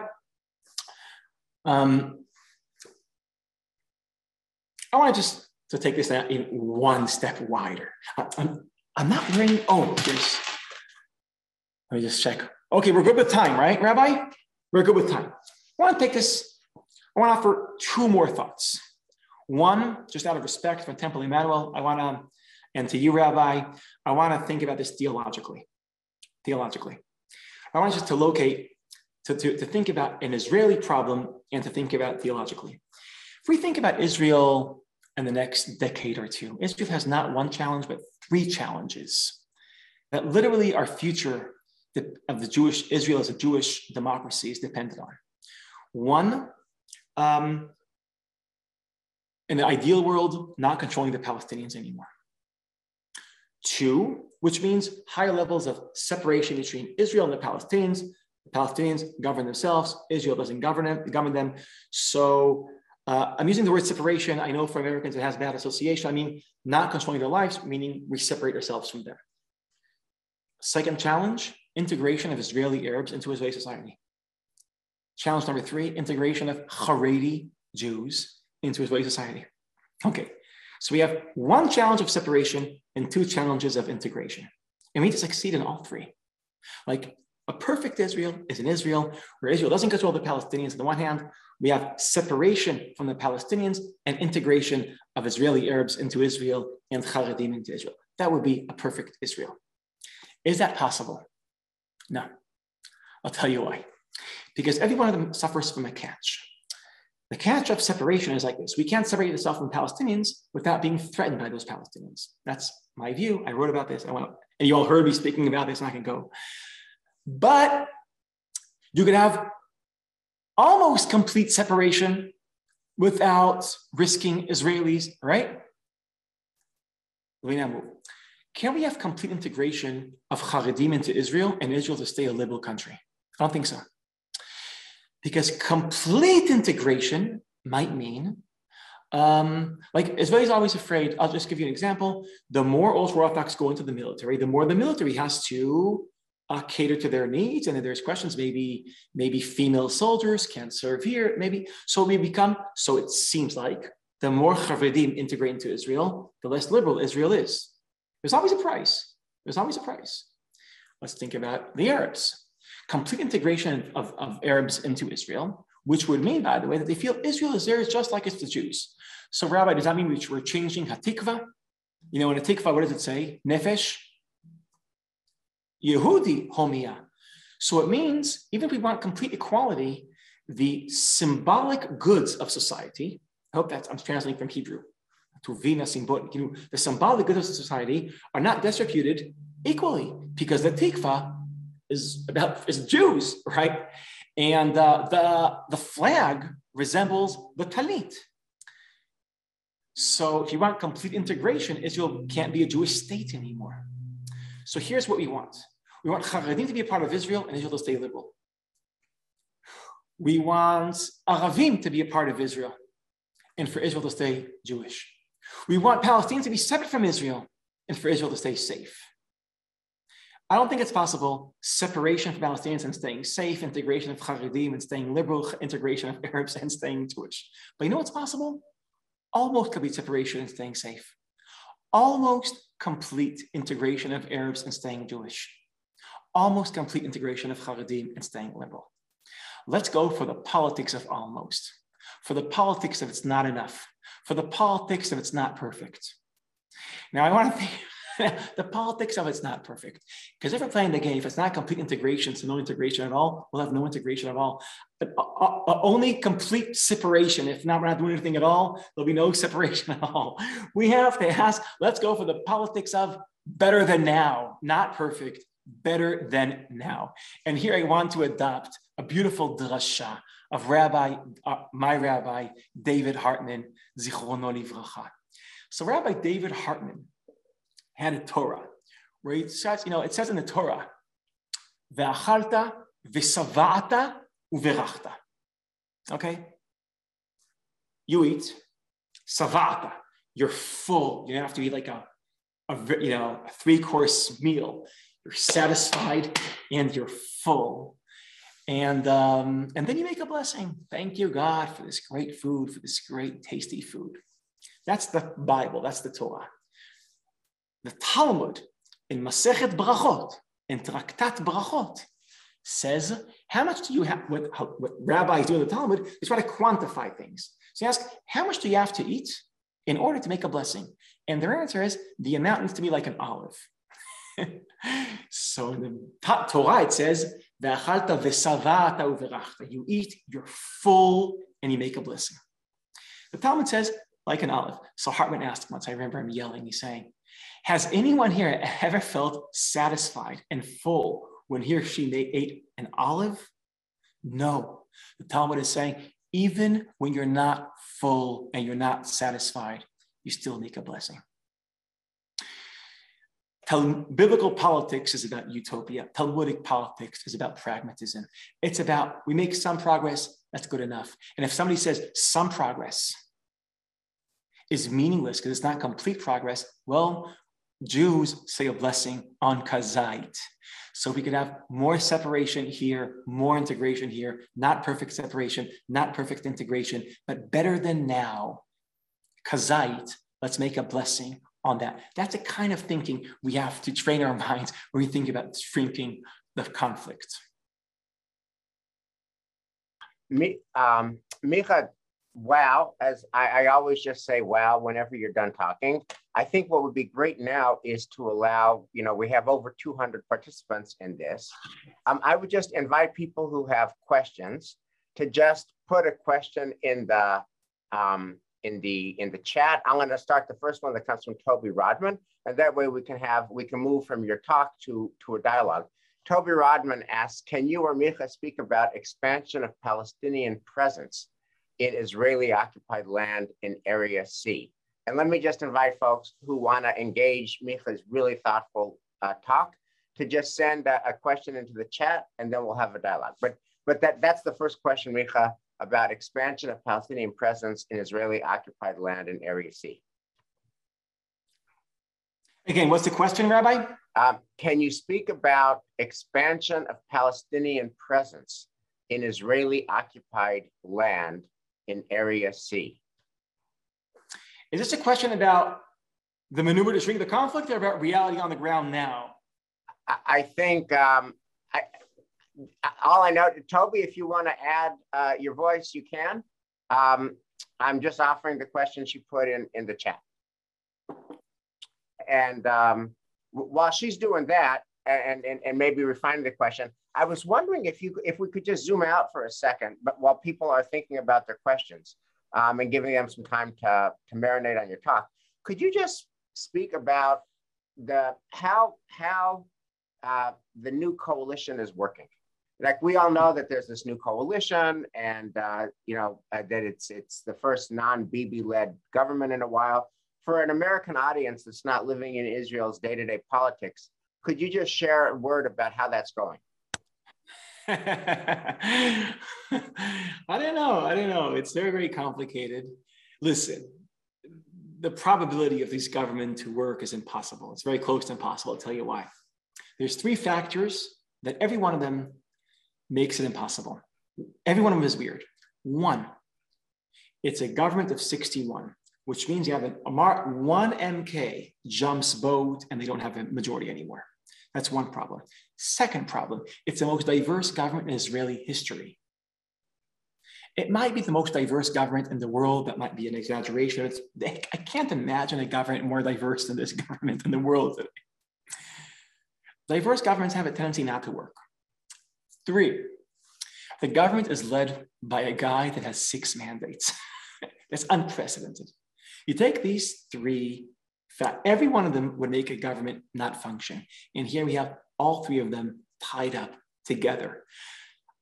Um, I want to just to take this in one step wider. I'm, I'm not wearing, oh, there's, let me just check. Okay, we're good with time, right, Rabbi? We're good with time. I want to take this, I want to offer two more thoughts. One, just out of respect for Temple Emmanuel, I want to and to you, Rabbi, I want to think about this theologically. Theologically. I want us to locate, to, to, to think about an Israeli problem and to think about theologically. If we think about Israel in the next decade or two, Israel has not one challenge, but three challenges that literally our future of the Jewish Israel as a Jewish democracy is dependent on. One, um, in the ideal world, not controlling the Palestinians anymore. Two, which means higher levels of separation between Israel and the Palestinians. The Palestinians govern themselves, Israel doesn't govern them. Govern them. So uh, I'm using the word separation. I know for Americans it has bad association. I mean, not controlling their lives, meaning we separate ourselves from them. Second challenge integration of Israeli Arabs into Israeli society. Challenge number three integration of Haredi Jews into Israeli society. Okay, so we have one challenge of separation and two challenges of integration. And we need to succeed in all three. Like a perfect Israel is an Israel where Israel doesn't control the Palestinians on the one hand, we have separation from the Palestinians and integration of Israeli Arabs into Israel and Haredim into Israel. That would be a perfect Israel. Is that possible? No. I'll tell you why. Because every one of them suffers from a catch. The catch of separation is like this. We can't separate yourself from Palestinians without being threatened by those Palestinians. That's my view. I wrote about this. I want, and you all heard me speaking about this, and I can go. But you could have almost complete separation without risking Israelis, right? Can we have complete integration of Haredim into Israel and Israel to stay a liberal country? I don't think so. Because complete integration might mean, um, like Israel is always afraid. I'll just give you an example. The more ultra Orthodox go into the military, the more the military has to uh, cater to their needs. And then there's questions, maybe maybe female soldiers can't serve here. Maybe so we become. So it seems like the more Haredim integrate into Israel, the less liberal Israel is. There's always a price. There's always a price. Let's think about the Arabs. Complete integration of, of Arabs into Israel, which would mean, by the way, that they feel Israel is theirs just like it's the Jews. So, Rabbi, does that mean we're changing Hatikva? You know, in Hatikva, what does it say? Nefesh, Yehudi homia. So it means, even if we want complete equality, the symbolic goods of society, I hope that's, I'm translating from Hebrew, to simbot, you know, the symbolic goods of society are not distributed equally because the tikva is about is Jews, right? And uh, the, the flag resembles the talit. So if you want complete integration, Israel can't be a Jewish state anymore. So here's what we want. We want Haredim to be a part of Israel and Israel to stay liberal. We want Aravim to be a part of Israel and for Israel to stay Jewish. We want Palestinians to be separate from Israel and for Israel to stay safe. I don't think it's possible separation from Palestinians and staying safe, integration of Haredim and staying liberal, integration of Arabs and staying Jewish. But you know what's possible? Almost complete separation and staying safe almost complete integration of Arabs and staying Jewish, almost complete integration of Haredim and staying liberal. Let's go for the politics of almost, for the politics of it's not enough, for the politics of it's not perfect. Now, I want to think the politics of it's not perfect. Because if we're playing the game, if it's not complete integration, so no integration at all, we'll have no integration at all. But uh, uh, only complete separation. If not, we're not doing anything at all, there'll be no separation at all. We have to ask, let's go for the politics of better than now, not perfect, better than now. And here I want to adopt a beautiful drasha of Rabbi, uh, my Rabbi, David Hartman, Zichrono Livracha. So Rabbi David Hartman had a Torah, where it says, you know, it says in the Torah, Ve'achalta v'sava'ata uverachta. Okay? You eat, savata, you're full. You don't have to eat like a, a you know, a three-course meal. You're satisfied and you're full. And, um, and then you make a blessing. Thank you, God, for this great food, for this great tasty food. That's the Bible, that's the Torah. The Talmud in Masechet Brachot, in Traktat Brachot, says, how much do you have, what, how, what rabbis do in the Talmud is try to quantify things. So you ask, how much do you have to eat in order to make a blessing? And their answer is, the amount needs to be like an olive. so in the Torah, it says, you eat, you're full, and you make a blessing. The Talmud says, like an olive. So Hartman asked once, I remember him yelling, he's saying, has anyone here ever felt satisfied and full when he or she ate an olive? No. The Talmud is saying, even when you're not full and you're not satisfied, you still make a blessing. Biblical politics is about utopia. Talmudic politics is about pragmatism. It's about we make some progress, that's good enough. And if somebody says some progress is meaningless because it's not complete progress, well, Jews say a blessing on kazait. So we could have more separation here, more integration here, not perfect separation, not perfect integration, but better than now. Kazait, let's make a blessing on that. That's the kind of thinking we have to train our minds when we think about shrinking the conflict. Me, um, Micha, wow, as I, I, always just say wow whenever you're done talking. I think what would be great now is to allow, you know, we have over 200 participants in this. Um, I would just invite people who have questions to just put a question in the um, in the in the chat. I'm going to start the first one that comes from Toby Rodman, and that way we can have we can move from your talk to to a dialogue. Toby Rodman asks, can you or Micha speak about expansion of Palestinian presence in Israeli occupied land in Area C? And let me just invite folks who want to engage Micha's really thoughtful uh, talk to just send a, a, question into the chat and then we'll have a dialogue. But, but that, that's the first question, Micha, about expansion of Palestinian presence in Israeli occupied land in Area C. Again, what's the question, Rabbi? Um, can you speak about expansion of Palestinian presence in Israeli occupied land in Area C? Is this a question about the maneuver to shrink the conflict or about reality on the ground now? I think um, I, all I know, Toby, if you want to add uh, your voice, you can. Um, I'm just offering the questions you put in, in the chat. And um, while she's doing that and, and, and maybe refining the question, I was wondering if you if we could just zoom out for a second, but while people are thinking about their questions um, and giving them some time to, to marinate on your talk, could you just speak about the how how uh, the new coalition is working? Like we all know that there's this new coalition, and uh, you know uh, that it's it's the first non-Bibi led government in a while for an American audience that's not living in Israel's day to day politics, could you just share a word about how that's going? I don't know. I don't know. It's very, very complicated. Listen, the probability of this government to work is impossible. It's very close to impossible. I'll tell you why. There's three factors that every one of them makes it impossible. Every one of them is weird. One, it's a government of 61 which means you have a mar- one MK jumps both and they don't have a majority anymore. That's one problem. Second problem, it's the most diverse government in Israeli history. It might be the most diverse government in the world. That might be an exaggeration. It's, I can't imagine a government more diverse than this government in the world today. Diverse governments have a tendency not to work. Three, the government is led by a guy that has six mandates. That's unprecedented. You take these three every one of them would make a government not function. And here we have all three of them tied up together.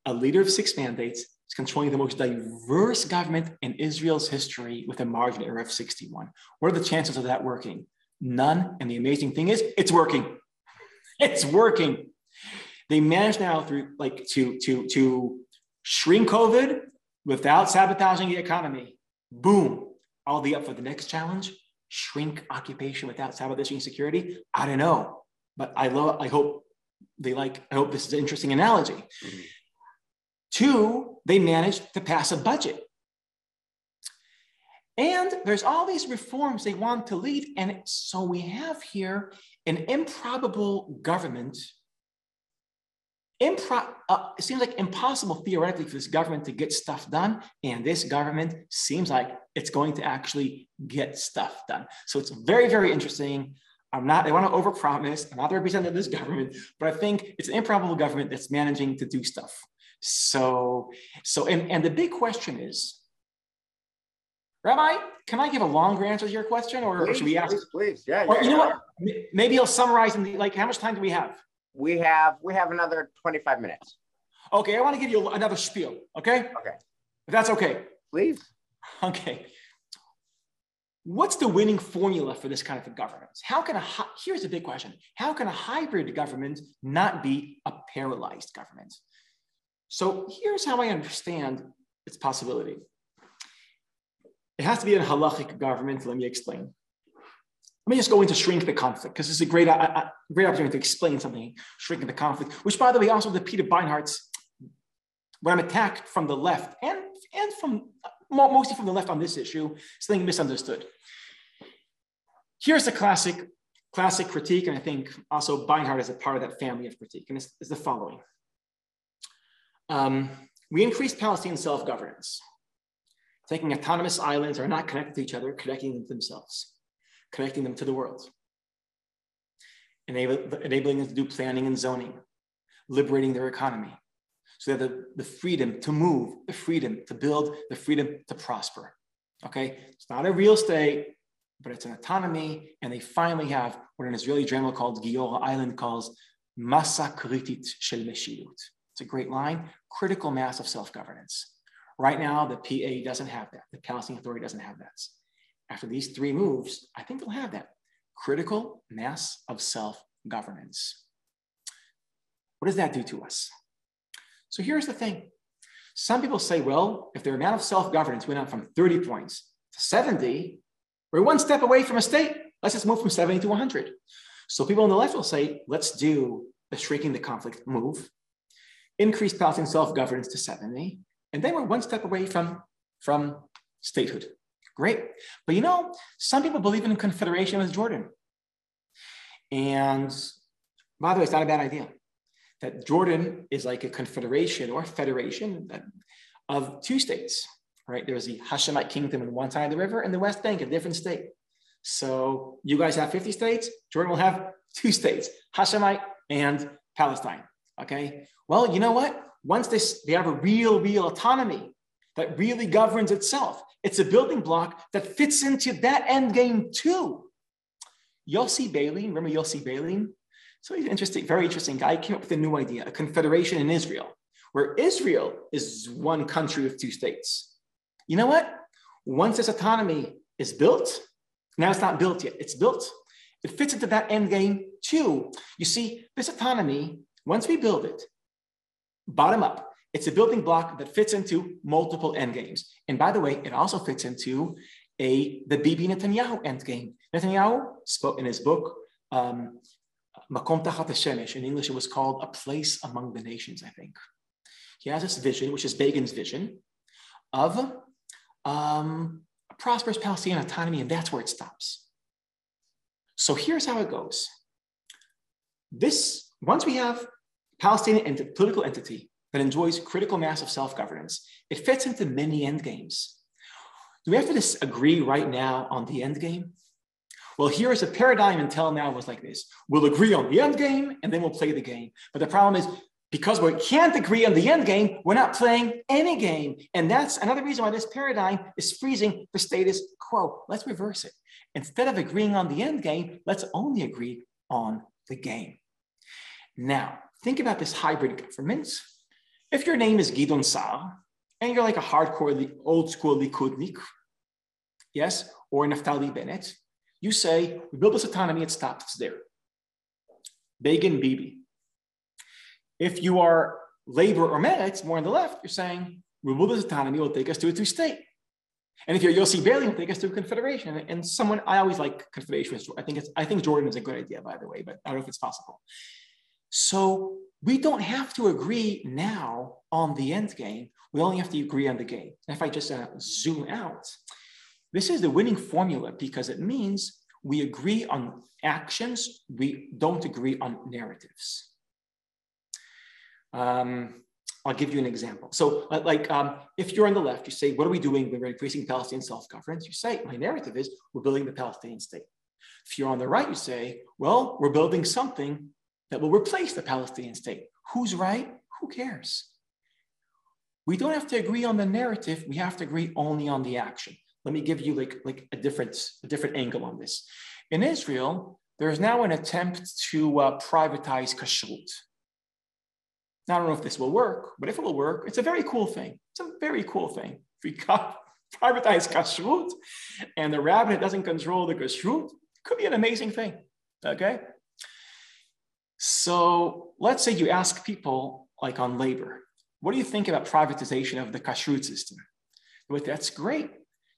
A leader of six mandates is controlling the most diverse government in Israel's history with a margin error of 61. What are the chances of that working? None. And the amazing thing is, it's working. It's working. They managed now through like to to to shrink COVID without sabotaging the economy. Boom. I'll be up for the next challenge. Shrink occupation without sabotaging security. I don't know, but I love. I hope they like. I hope this is an interesting analogy. Mm-hmm. Two, they managed to pass a budget. And there's all these reforms they want to lead. And so we have here an improbable government Impro- uh, it seems like impossible theoretically for this government to get stuff done. And this government seems like it's going to actually get stuff done. So it's very, very interesting. I'm not, I want to overpromise. I'm not the representative of this government, but I think it's an improbable government that's managing to do stuff. So, so, and, and the big question is, Rabbi, can I give a longer answer to your question or, please, should we ask? Please, please. Yeah, or, yeah, you know what? Maybe I'll summarize in the, like, how much time do we have? We have we have another 25 minutes. Okay, I want to give you another spiel. Okay. Okay. If that's okay. Please. Okay. What's the winning formula for this kind of a government? How can a here's a big question: How can a hybrid government not be a paralyzed government? So here's how I understand its possibility. It has to be a halachic government. Let me explain. Let me just go into shrink the conflict because it's a great, uh, great opportunity to explain something, shrinking the conflict, which by the way, also the Peter Beinart's, when I'm attacked from the left and, and from mostly from the left on this issue, something misunderstood. Here's the classic, classic critique, and I think also Beinart is a part of that family of critique, and it's, it's the following. Um, we increased Palestinian self-governance, taking autonomous islands are not connected to each other, connecting them to themselves connecting them to the world, enable, enabling them to do planning and zoning, liberating their economy. So they have the, the freedom to move, the freedom to build, the freedom to prosper. Okay, it's not a real estate, but it's an autonomy, and they finally have what an Israeli journal called Giora Eiland calls masa kritit shel meshilut. It's a great line, critical mass of self-governance. Right now, the PA doesn't have that. The Palestinian Authority doesn't have that. After these three moves, I think they'll have that critical mass of self-governance. What does that do to us? So here's the thing. Some people say, well, if their amount of self-governance went up from 30 points to 70, we're one step away from a state. Let's just move from 70 to 100. So people on the left will say, let's do the shrinking the conflict move, increase Palestinian self-governance to 70, and then we're one step away from, from statehood. Great. But you know, some people believe in confederation with Jordan. And by the way, it's not a bad idea. That Jordan is like a confederation or federation of two states, right? There's the Hashemite kingdom on one side of the river and the West Bank, a different state. So you guys have 50 states, Jordan will have two states, Hashemite and Palestine. Okay. Well, you know what? Once this, they have a real, real autonomy that really governs itself. It's a building block that fits into that end game too. Yossi Beilin, remember Yossi Beilin? So he's an interesting, very interesting guy. He came up with a new idea, a confederation in Israel, where Israel is one country with two states. You know what? Once this autonomy is built, now it's not built yet, it's built. It fits into that end game too. You see, this autonomy, once we build it, bottom up, it's a building block that fits into multiple end games. And by the way, it also fits into a the Bibi Netanyahu endgame. Netanyahu spoke in his book, um, Makom Tachat Shemesh. In English, it was called A Place Among the Nations, I think. He has this vision, which is Begin's vision, of um, a prosperous Palestinian autonomy, and that's where it stops. So here's how it goes. This, once we have Palestinian political entity that enjoys critical mass of self-governance, it fits into many endgames. Do we have to disagree right now on the end game? Well, here is a paradigm until now was like this. We'll agree on the end game and then we'll play the game. But the problem is because we can't agree on the end game, we're not playing any game. And that's another reason why this paradigm is freezing the status quo. Let's reverse it. Instead of agreeing on the end game, let's only agree on the game. Now, think about this hybrid government. If your name is Gidon Sa'ar, and you're like a hardcore old school Likudnik, yes, or Naftali Bennett, you say, we build this autonomy, it stops there. Begin Bibi. If you are labor or Meretz, more on the left, you're saying, we build this autonomy, will take us to a two state. And if you're Yossi Beilin, will take us to a confederation. And someone, I always like confederation. I think it's, I think Jordan is a good idea, by the way, but I don't know if it's possible. So we don't have to agree now on the end game. We only have to agree on the game. And if I just uh, zoom out, this is the winning formula because it means we agree on actions, we don't agree on narratives. Um, I'll give you an example. So, like, um, if you're on the left, you say, What are we doing we're increasing Palestinian self governance? You say, My narrative is we're building the Palestinian state. If you're on the right, you say, Well, we're building something that will replace the Palestinian state. Who's right? Who cares? We don't have to agree on the narrative. We have to agree only on the action. Let me give you like, like a different, a different angle on this. In Israel, there is now an attempt to uh, privatize kashrut. Now, I don't know if this will work, but if it will work, it's a very cool thing. It's a very cool thing. If we privatize kashrut and the rabbinate doesn't control the kashrut, could be an amazing thing. Okay. So let's say you ask people like on labor, what do you think about privatization of the kashrut system? But that's great.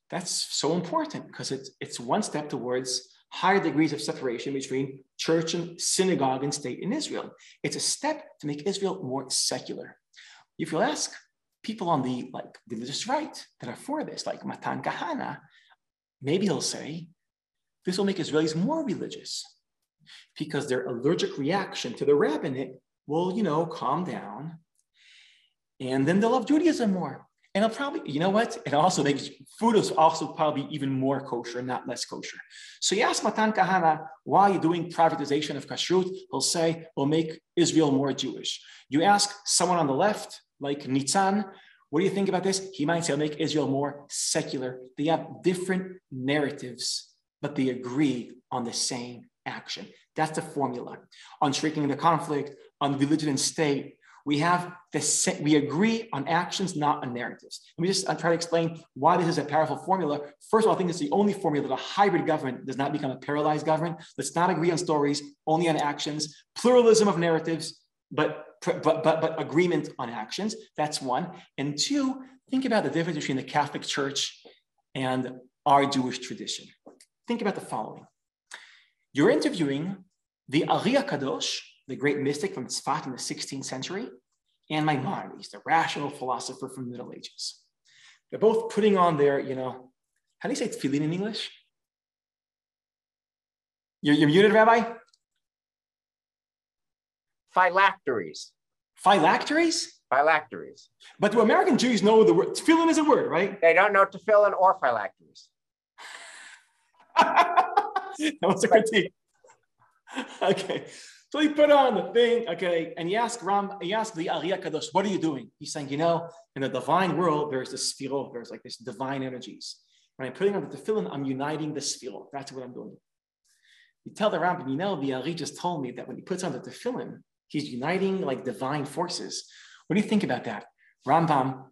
That's so important because it's, it's one step towards higher degrees of separation between church and synagogue and state in Israel. It's a step to make Israel more secular. If you ask people on the like religious right that are for this, like Matan Kahana, maybe he'll say, this will make Israelis more religious because their allergic reaction to the rabbinate will, you know, calm down. And then they'll love Judaism more. And it'll probably, you know what? It also makes food is also probably even more kosher, not less kosher. So you ask Matan Kahana, why are you doing privatization of kashrut? He'll say, we'll make Israel more Jewish. You ask someone on the left, like Nitzan, what do you think about this? He might say, I'll make Israel more secular. They have different narratives, but they agree on the same action. That's the formula. On shrinking the conflict, on religion and state, we have the we agree on actions, not on narratives. Let me just I'll try to explain why this is a powerful formula. First of all, I think it's the only formula that a hybrid government does not become a paralyzed government. Let's not agree on stories, only on actions. Pluralism of narratives, but but but, but agreement on actions. That's one. And two, think about the difference between the Catholic Church and our Jewish tradition. Think about the following. You're interviewing the Ari Kadosh, the great mystic from Tzfat in the 16th century, and Maimonides, the rational philosopher from the Middle Ages. They're both putting on their, you know, how do you say tefillin in English? You're, you're muted, Rabbi? Phylacteries. Phylacteries? Phylacteries. But do American Jews know the word? Tefillin is a word, right? They don't know tefillin or phylacteries. that was a critique. okay. So he put on the thing, okay, and he asked Ram, he asked the Ari Kadosh, what are you doing? He's saying, you know, in the divine world, there's this sphirot, there's like this divine energies. When I'm putting on the tefillin, I'm uniting the sphirot. That's what I'm doing. You tell the Ram, you know, the Ari just told me that when he puts on the tefillin, he's uniting like divine forces. What do you think about that? Rambam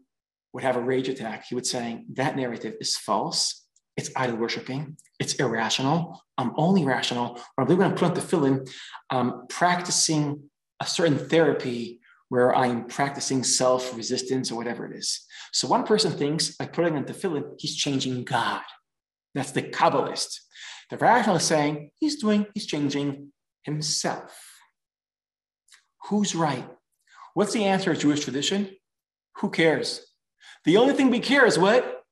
would have a rage attack. He would say, that narrative is false it's idol worshiping, it's irrational. I'm only rational. When I'm going to put on the tefillin, I'm um, practicing a certain therapy where I'm practicing self resistance or whatever it is. So one person thinks by putting on the tefillin, he's changing God. That's the Kabbalist. The rational is saying he's doing, he's changing himself. Who's right? What's the answer of Jewish tradition? Who cares? The only thing we care is what?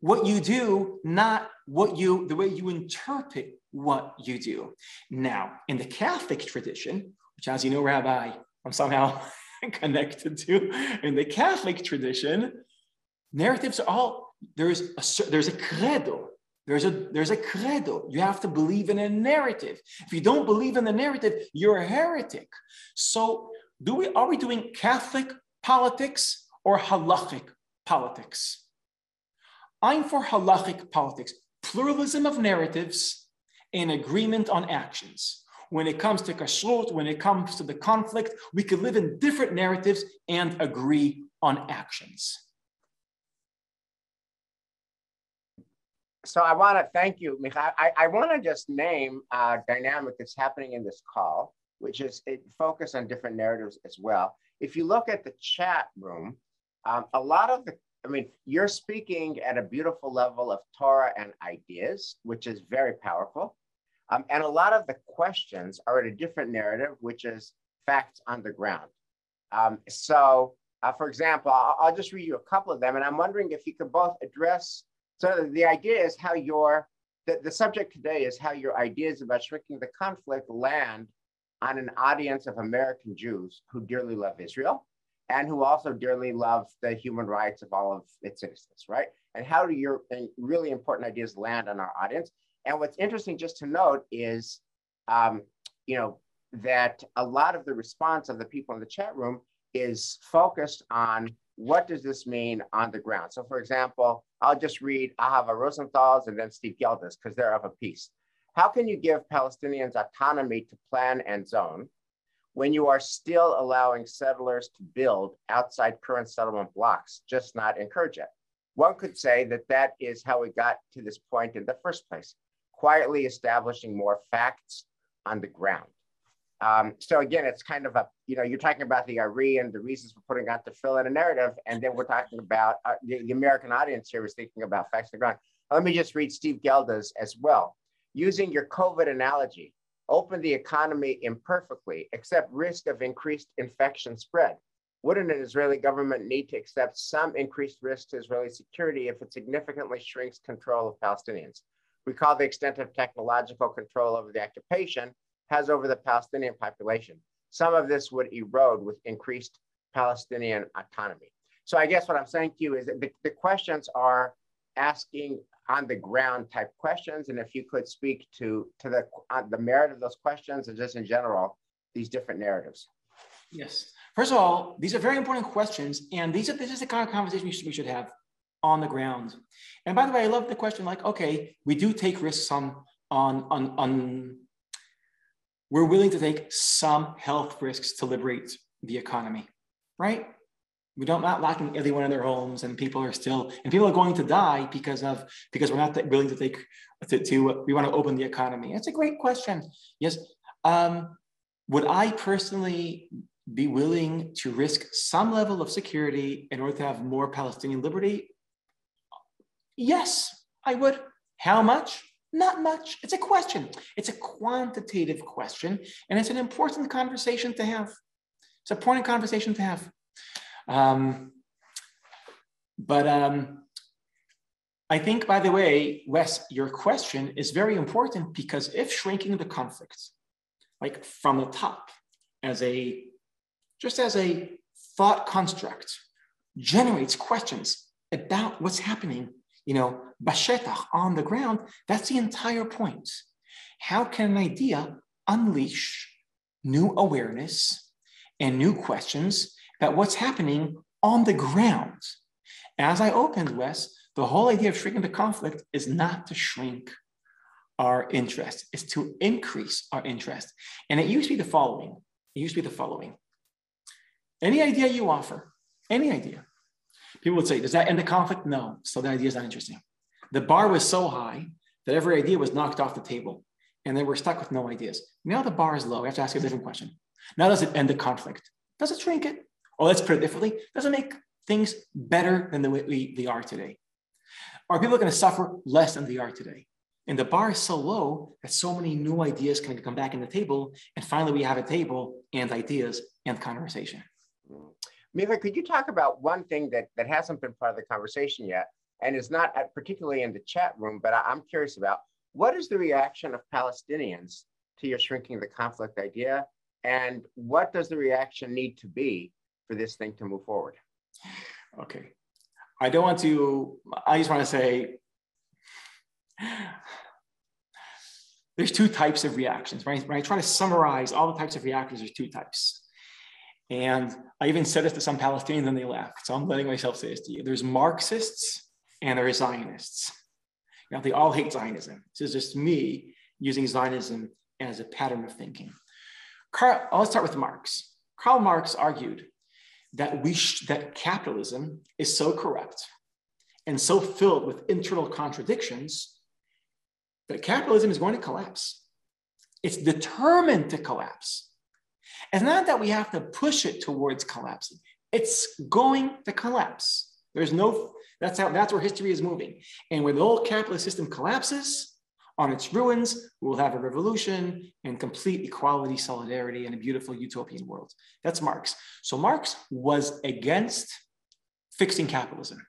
What you do, not what you, the way you interpret what you do. Now, in the Catholic tradition, which as you know, Rabbi, I'm somehow connected to, in the Catholic tradition, narratives are all, there's a, there's a credo. There's a, there's a credo. You have to believe in a narrative. If you don't believe in the narrative, you're a heretic. So do we, are we doing Catholic politics or halachic politics? I'm for halachic politics, pluralism of narratives and agreement on actions. When it comes to kashrut, when it comes to the conflict, we can live in different narratives and agree on actions. So I want to thank you, Micha. I, I want to just name a dynamic that's happening in this call, which is it focus on different narratives as well. If you look at the chat room, um, a lot of the I mean, you're speaking at a beautiful level of Torah and ideas, which is very powerful. Um, and a lot of the questions are at a different narrative, which is facts on the ground. Um, so, uh, for example, I'll, I'll, just read you a couple of them, and I'm wondering if you could both address. So, the idea is how your the, the subject today is how your ideas about shrinking the conflict land on an audience of American Jews who dearly love Israel and who also dearly love the human rights of all of its citizens, right? And how do your really important ideas land on our audience? And what's interesting just to note is, um, you know, that a lot of the response of the people in the chat room is focused on what does this mean on the ground? So for example, I'll just read Ahava Rosenthal's and then Steve Geldes because they're of a piece. How can you give Palestinians autonomy to plan and zone when you are still allowing settlers to build outside current settlement blocks, just not encourage it. One could say that that is how we got to this point in the first place, quietly establishing more facts on the ground. Um, so again, it's kind of a, you know, you're talking about the Ari and the reasons for putting out to fill in a narrative, and then we're talking about uh, the, the, American audience here is thinking about facts on the ground. Let me just read Steve Geldes as well. Using your COVID analogy, open the economy imperfectly, accept risk of increased infection spread. Wouldn't an Israeli government need to accept some increased risk to Israeli security if it significantly shrinks control of Palestinians? Recall the extent of technological control over the occupation has over the Palestinian population. Some of this would erode with increased Palestinian autonomy. So I guess what I'm saying to you is that the, the questions are asking on the ground type questions. And if you could speak to, to the, uh, the merit of those questions and just in general, these different narratives. Yes. First of all, these are very important questions. And these are, this is the kind of conversation we should, we should have on the ground. And by the way, I love the question like, okay, we do take risks on, on, on, on we're willing to take some health risks to liberate the economy, right? We don't not locking everyone in their homes, and people are still and people are going to die because of because we're not willing to take to, to we want to open the economy. That's a great question. Yes, um, would I personally be willing to risk some level of security in order to have more Palestinian liberty? Yes, I would. How much? Not much. It's a question. It's a quantitative question, and it's an important conversation to have. It's an important conversation to have. Um, but um, I think, by the way, Wes, your question is very important because if shrinking the conflict, like from the top, as a just as a thought construct, generates questions about what's happening you know, bashetach, on the ground, that's the entire point. How can an idea unleash new awareness and new questions about what's happening on the ground? As I opened, Wes, the whole idea of shrinking the conflict is not to shrink our interest, it's to increase our interest. And it used to be the following. It used to be the following. Any idea you offer, any idea, People would say, does that end the conflict? No. So the idea is not interesting. The bar was so high that every idea was knocked off the table and then we're stuck with no ideas. Now the bar is low. We have to ask a different question. Now, does it end the conflict? Does it shrink it? Or let's put it differently, does it make things better than the way we, they are today? Are people going to suffer less than they are today? And the bar is so low that so many new ideas can come back in the table. And finally, we have a table and ideas and conversation. Micha, could you talk about one thing that, that hasn't been part of the conversation yet, and is not particularly in the chat room, but I, I'm curious about what is the reaction of Palestinians to your shrinking the conflict idea, and what does the reaction need to be for this thing to move forward? Okay, I don't want to. I just want to say there's two types of reactions. I, when I try to summarize all the types of reactions, there's two types. And I even said this to some Palestinians and they laughed. So I'm letting myself say this to you. There's Marxists and there are Zionists. Now, they all hate Zionism. This is just me using Zionism as a pattern of thinking. Karl, let's start with Marx. Karl Marx argued that, we sh- that capitalism is so corrupt and so filled with internal contradictions that capitalism is going to collapse. It's determined to collapse. It's not that we have to push it towards collapsing. It's going to collapse. There's no, that's how, that's where history is moving. And when the whole capitalist system collapses on its ruins, we'll have a revolution and complete equality, solidarity, and a beautiful utopian world. That's Marx. So Marx was against fixing capitalism.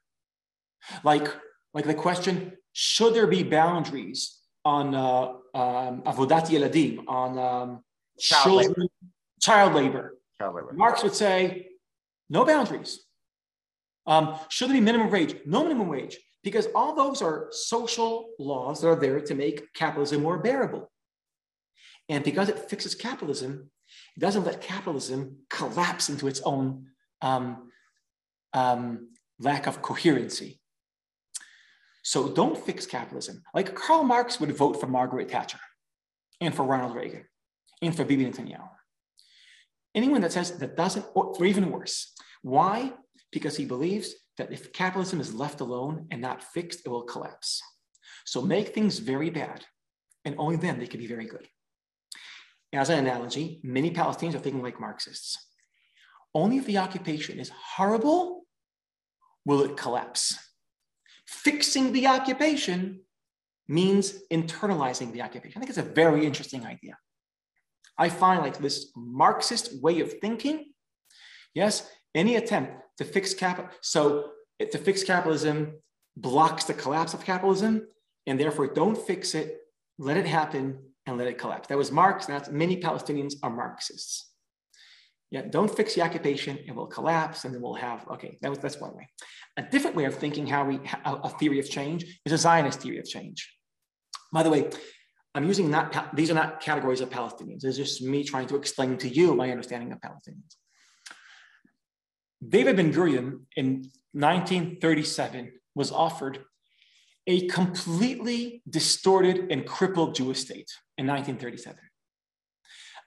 Like, like the question, should there be boundaries on uh, um, avodat yeladim, on um, children, child labor. Child labor. Marx would say, no boundaries. Um, should there be minimum wage? No minimum wage, because all those are social laws that are there to make capitalism more bearable. And because it fixes capitalism, it doesn't let capitalism collapse into its own um, um, lack of coherency. So don't fix capitalism. Like Karl Marx would vote for Margaret Thatcher and for Ronald Reagan and for Bibi Netanyahu. Anyone that says that doesn't, or even worse. Why? Because he believes that if capitalism is left alone and not fixed, it will collapse. So make things very bad, and only then they can be very good. As an analogy, many Palestinians are thinking like Marxists. Only if the occupation is horrible will it collapse. Fixing the occupation means internalizing the occupation. I think it's a very interesting idea. I find like this Marxist way of thinking, yes, any attempt to fix capital, so to fix capitalism blocks the collapse of capitalism, and therefore don't fix it, let it happen, and let it collapse. That was Marx, and that's many Palestinians are Marxists. Yeah, don't fix the occupation, it will collapse, and then we'll have, okay, that was, that's one way. A different way of thinking how we, a theory of change is a Zionist theory of change. By the way, I'm using not, these are not categories of Palestinians. It's just me trying to explain to you my understanding of Palestinians. David Ben Gurion in 1937 was offered a completely distorted and crippled Jewish state in 1937.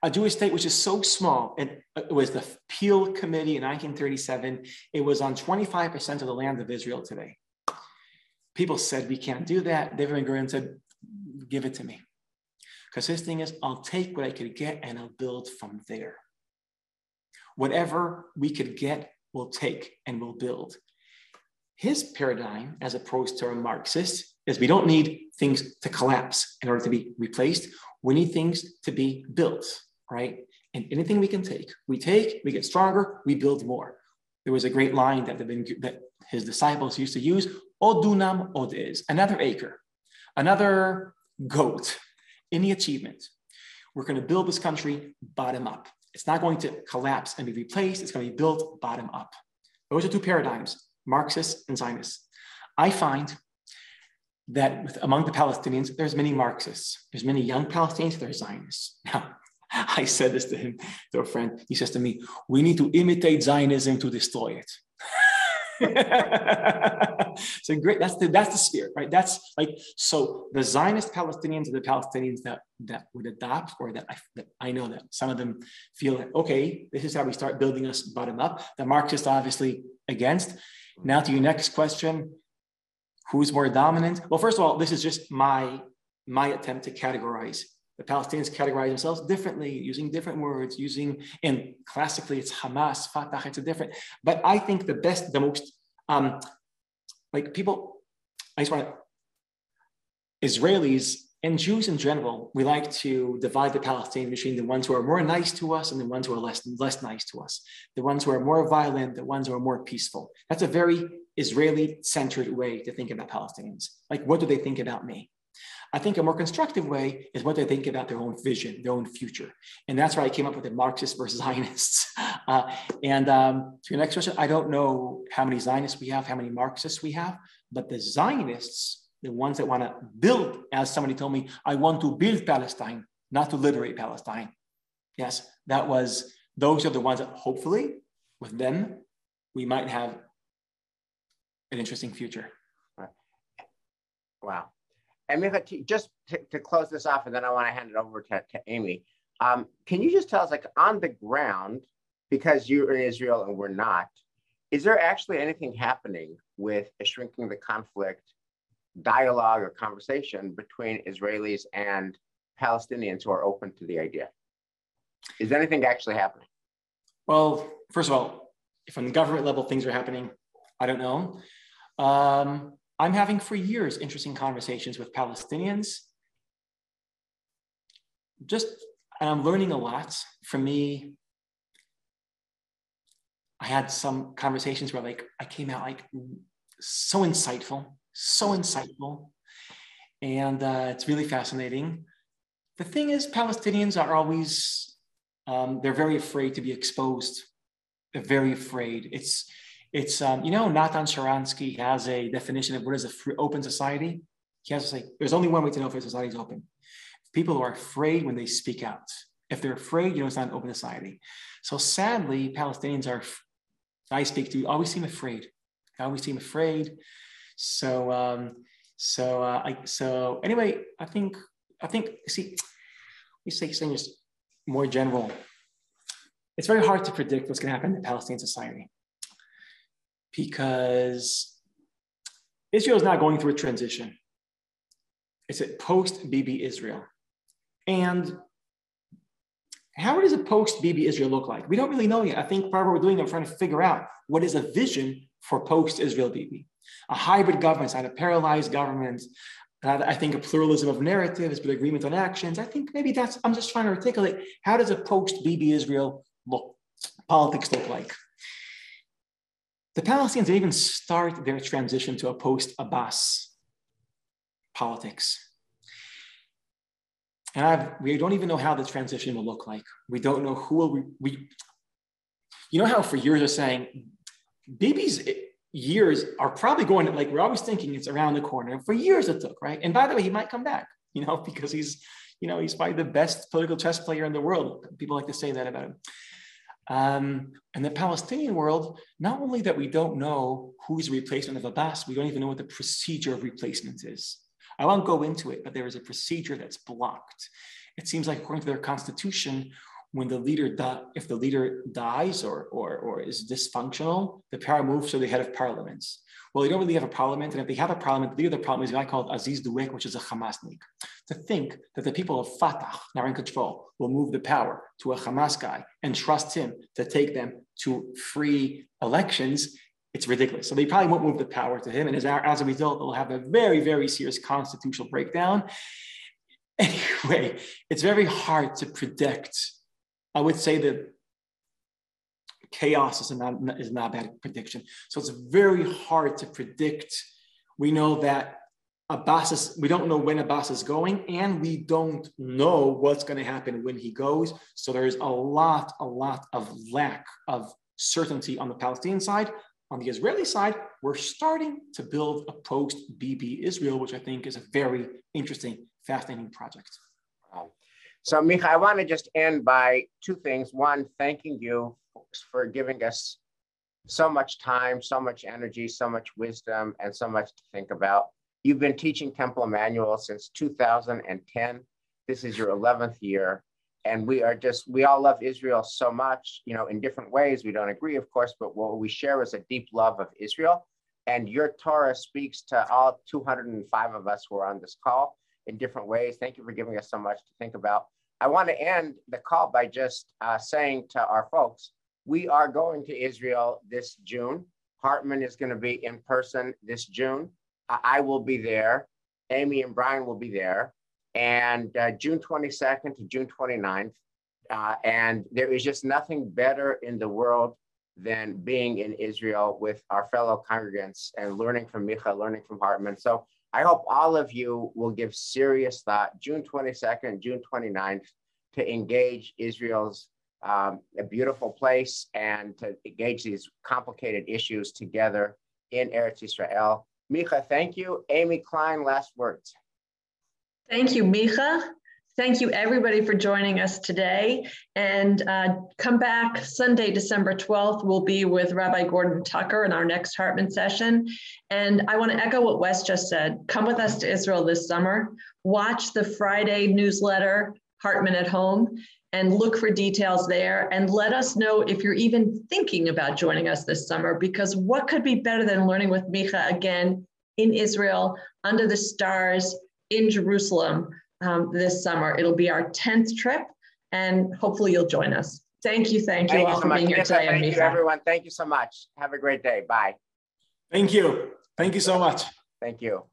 a Jewish state which is so small. It, it was the Peel Committee in 1937. It was on 25% of the land of Israel today. People said, we can't do that. David Ben Gurion said, give it to me. Because his thing is, I'll take what I could get and I'll build from there. Whatever we could get, we'll take and we'll build. His paradigm, as opposed to a Marxist, is we don't need things to collapse in order to be replaced. We need things to be built, right? And anything we can take, we take, we get stronger, we build more. There was a great line that, that his disciples used to use, od dunam od ez, another acre, another goat, any achievement. We're going to build this country bottom up. It's not going to collapse and be replaced. It's going to be built bottom up. Those are two paradigms, Marxists and Zionists. I find that with, among the Palestinians, there's many Marxists. There's many young Palestinians, there's Zionists. Now, I said this to him, to a friend. He says to me, we need to imitate Zionism to destroy it. so great. That's the that's the spirit, right? That's like so. The Zionist Palestinians are the Palestinians that that would adopt, or that I, that I know that some of them feel that okay, this is how we start building us bottom up. The Marxist obviously against. Now to your next question, who's more dominant? Well, first of all, this is just my my attempt to categorize the Palestinians categorize themselves differently, using different words, using, and classically it's Hamas, Fatah, it's a different. But I think the best, the most, um, like people, I just want to, Israelis and Jews in general, we like to divide the Palestinians between the ones who are more nice to us and the ones who are less, less nice to us. The ones who are more violent, the ones who are more peaceful. That's a very Israeli centered way to think about Palestinians. Like, what do they think about me? I think a more constructive way is what they think about their own vision, their own future. And that's why I came up with the Marxists versus Zionists. Uh, and um, to your next question, I don't know how many Zionists we have, how many Marxists we have, but the Zionists, the ones that want to build, as somebody told me, I want to build Palestine, not to liberate Palestine. Yes, that was, those are the ones that hopefully with them, we might have an interesting future. Wow. And Micha, just to, to, close this off, and then I want to hand it over to, to Amy. Um, can you just tell us, like on the ground, because you're in Israel and we're not, is there actually anything happening with shrinking the conflict dialogue or conversation between Israelis and Palestinians who are open to the idea? Is anything actually happening? Well, first of all, if on the government level things are happening, I don't know. Um, I'm having for years interesting conversations with Palestinians. Just, and I'm learning a lot. For me, I had some conversations where like I came out like so insightful, so insightful. And uh, it's really fascinating. The thing is, Palestinians are always, um, they're very afraid to be exposed. They're very afraid. It's, it's, um, you know, Nathan Sharansky has a definition of what is a free, open society. He has to say, there's only one way to know if a society is open. People who are afraid when they speak out. If they're afraid, you know, it's not an open society. So sadly, Palestinians are, I speak to, always seem afraid. They always seem afraid. So, um, so, uh, I, so anyway, I think, I think, see, we say things more general. It's very hard to predict what's going to happen in Palestinian society because Israel is not going through a transition. It's a post Bibi Israel. And how does a post Bibi Israel look like? We don't really know yet. I think part of what we're doing is trying to figure out what is a vision for post Israel Bibi. A hybrid government, not a paralyzed government. I think a pluralism of narratives, but agreement on actions. I think maybe that's, I'm just trying to articulate how does a post Bibi Israel look, politics look like? The Palestinians even start their transition to a post Abbas politics. And I've, we don't even know how the transition will look like. We don't know who will, we, we you know how for years they're saying, Bibi's eh, years are probably going to, like, we're always thinking it's around the corner. For years it took, right? And by the way, he might come back, you know, because he's, you know, he's probably the best political chess player in the world. People like to say that about him. Um, and the Palestinian world, not only that we don't know who's the replacement of Abbas, we don't even know what the procedure of replacement is. I won't go into it, but there is a procedure that's blocked. it seems like according to their constitution, when the leader if the leader dies or, or, or is dysfunctional, the power moves to the head of parliaments. Well, they don't really have a parliament, and if they have a parliament, the leader of the parliament is a guy called Aziz Dweik, which is a Hamasnik. To think that the people of Fatah, now in control, will move the power to a Hamas guy and trust him to take them to free elections, it's ridiculous. So they probably won't move the power to him, and as, as a result, they'll have a very, very serious constitutional breakdown. Anyway, it's very hard to predict I would say that chaos is not, is not a bad prediction. So it's very hard to predict. We know that Abbas is, we don't know when Abbas is going, and we don't know what's going to happen when he goes. So there's a lot, a lot of lack of certainty on the Palestinian side. On the Israeli side, we're starting to build a post Bibi Israel, which I think is a very interesting, fascinating project. So, Micha, I want to just end by two things. One, thanking you for giving us so much time, so much energy, so much wisdom, and so much to think about. You've been teaching Temple Emmanuel since 2010. This is your 11th year. And we are just, we all love Israel so much, you know, in different ways. We don't agree, of course, but what we share is a deep love of Israel. And your Torah speaks to all 205 of us who are on this call in different ways. Thank you for giving us so much to think about. I want to end the call by just uh, saying to our folks, we are going to Israel this June. Hartman is going to be in person this June. I will be there. Amy and Brian will be there. And uh, June 22nd to June 29th. Uh, and there is just nothing better in the world than being in Israel with our fellow congregants and learning from Micha, learning from Hartman. So I hope all of you will give serious thought June 22nd, June 29th to engage Israel's um, a beautiful place and to engage these complicated issues together in Eretz Israel. Micha, thank you. Amy Klein, last words. Thank you, Micha. Thank you, everybody, for joining us today. And uh, come back Sunday, December 12th. We'll be with Rabbi Gordon Tucker in our next Hartman session. And I want to echo what Wes just said. Come with us to Israel this summer. Watch the Friday newsletter, Hartman at Home, and look for details there. And let us know if you're even thinking about joining us this summer, because what could be better than learning with Micha again in Israel, under the stars, in Jerusalem? um, this summer. It'll be our 10th trip, and hopefully you'll join us. Thank you. Thank you thank all you for so being here today. Thank you, everyone. Thank you so much. Have a great day. Bye. Thank you. Thank you so much. Thank you.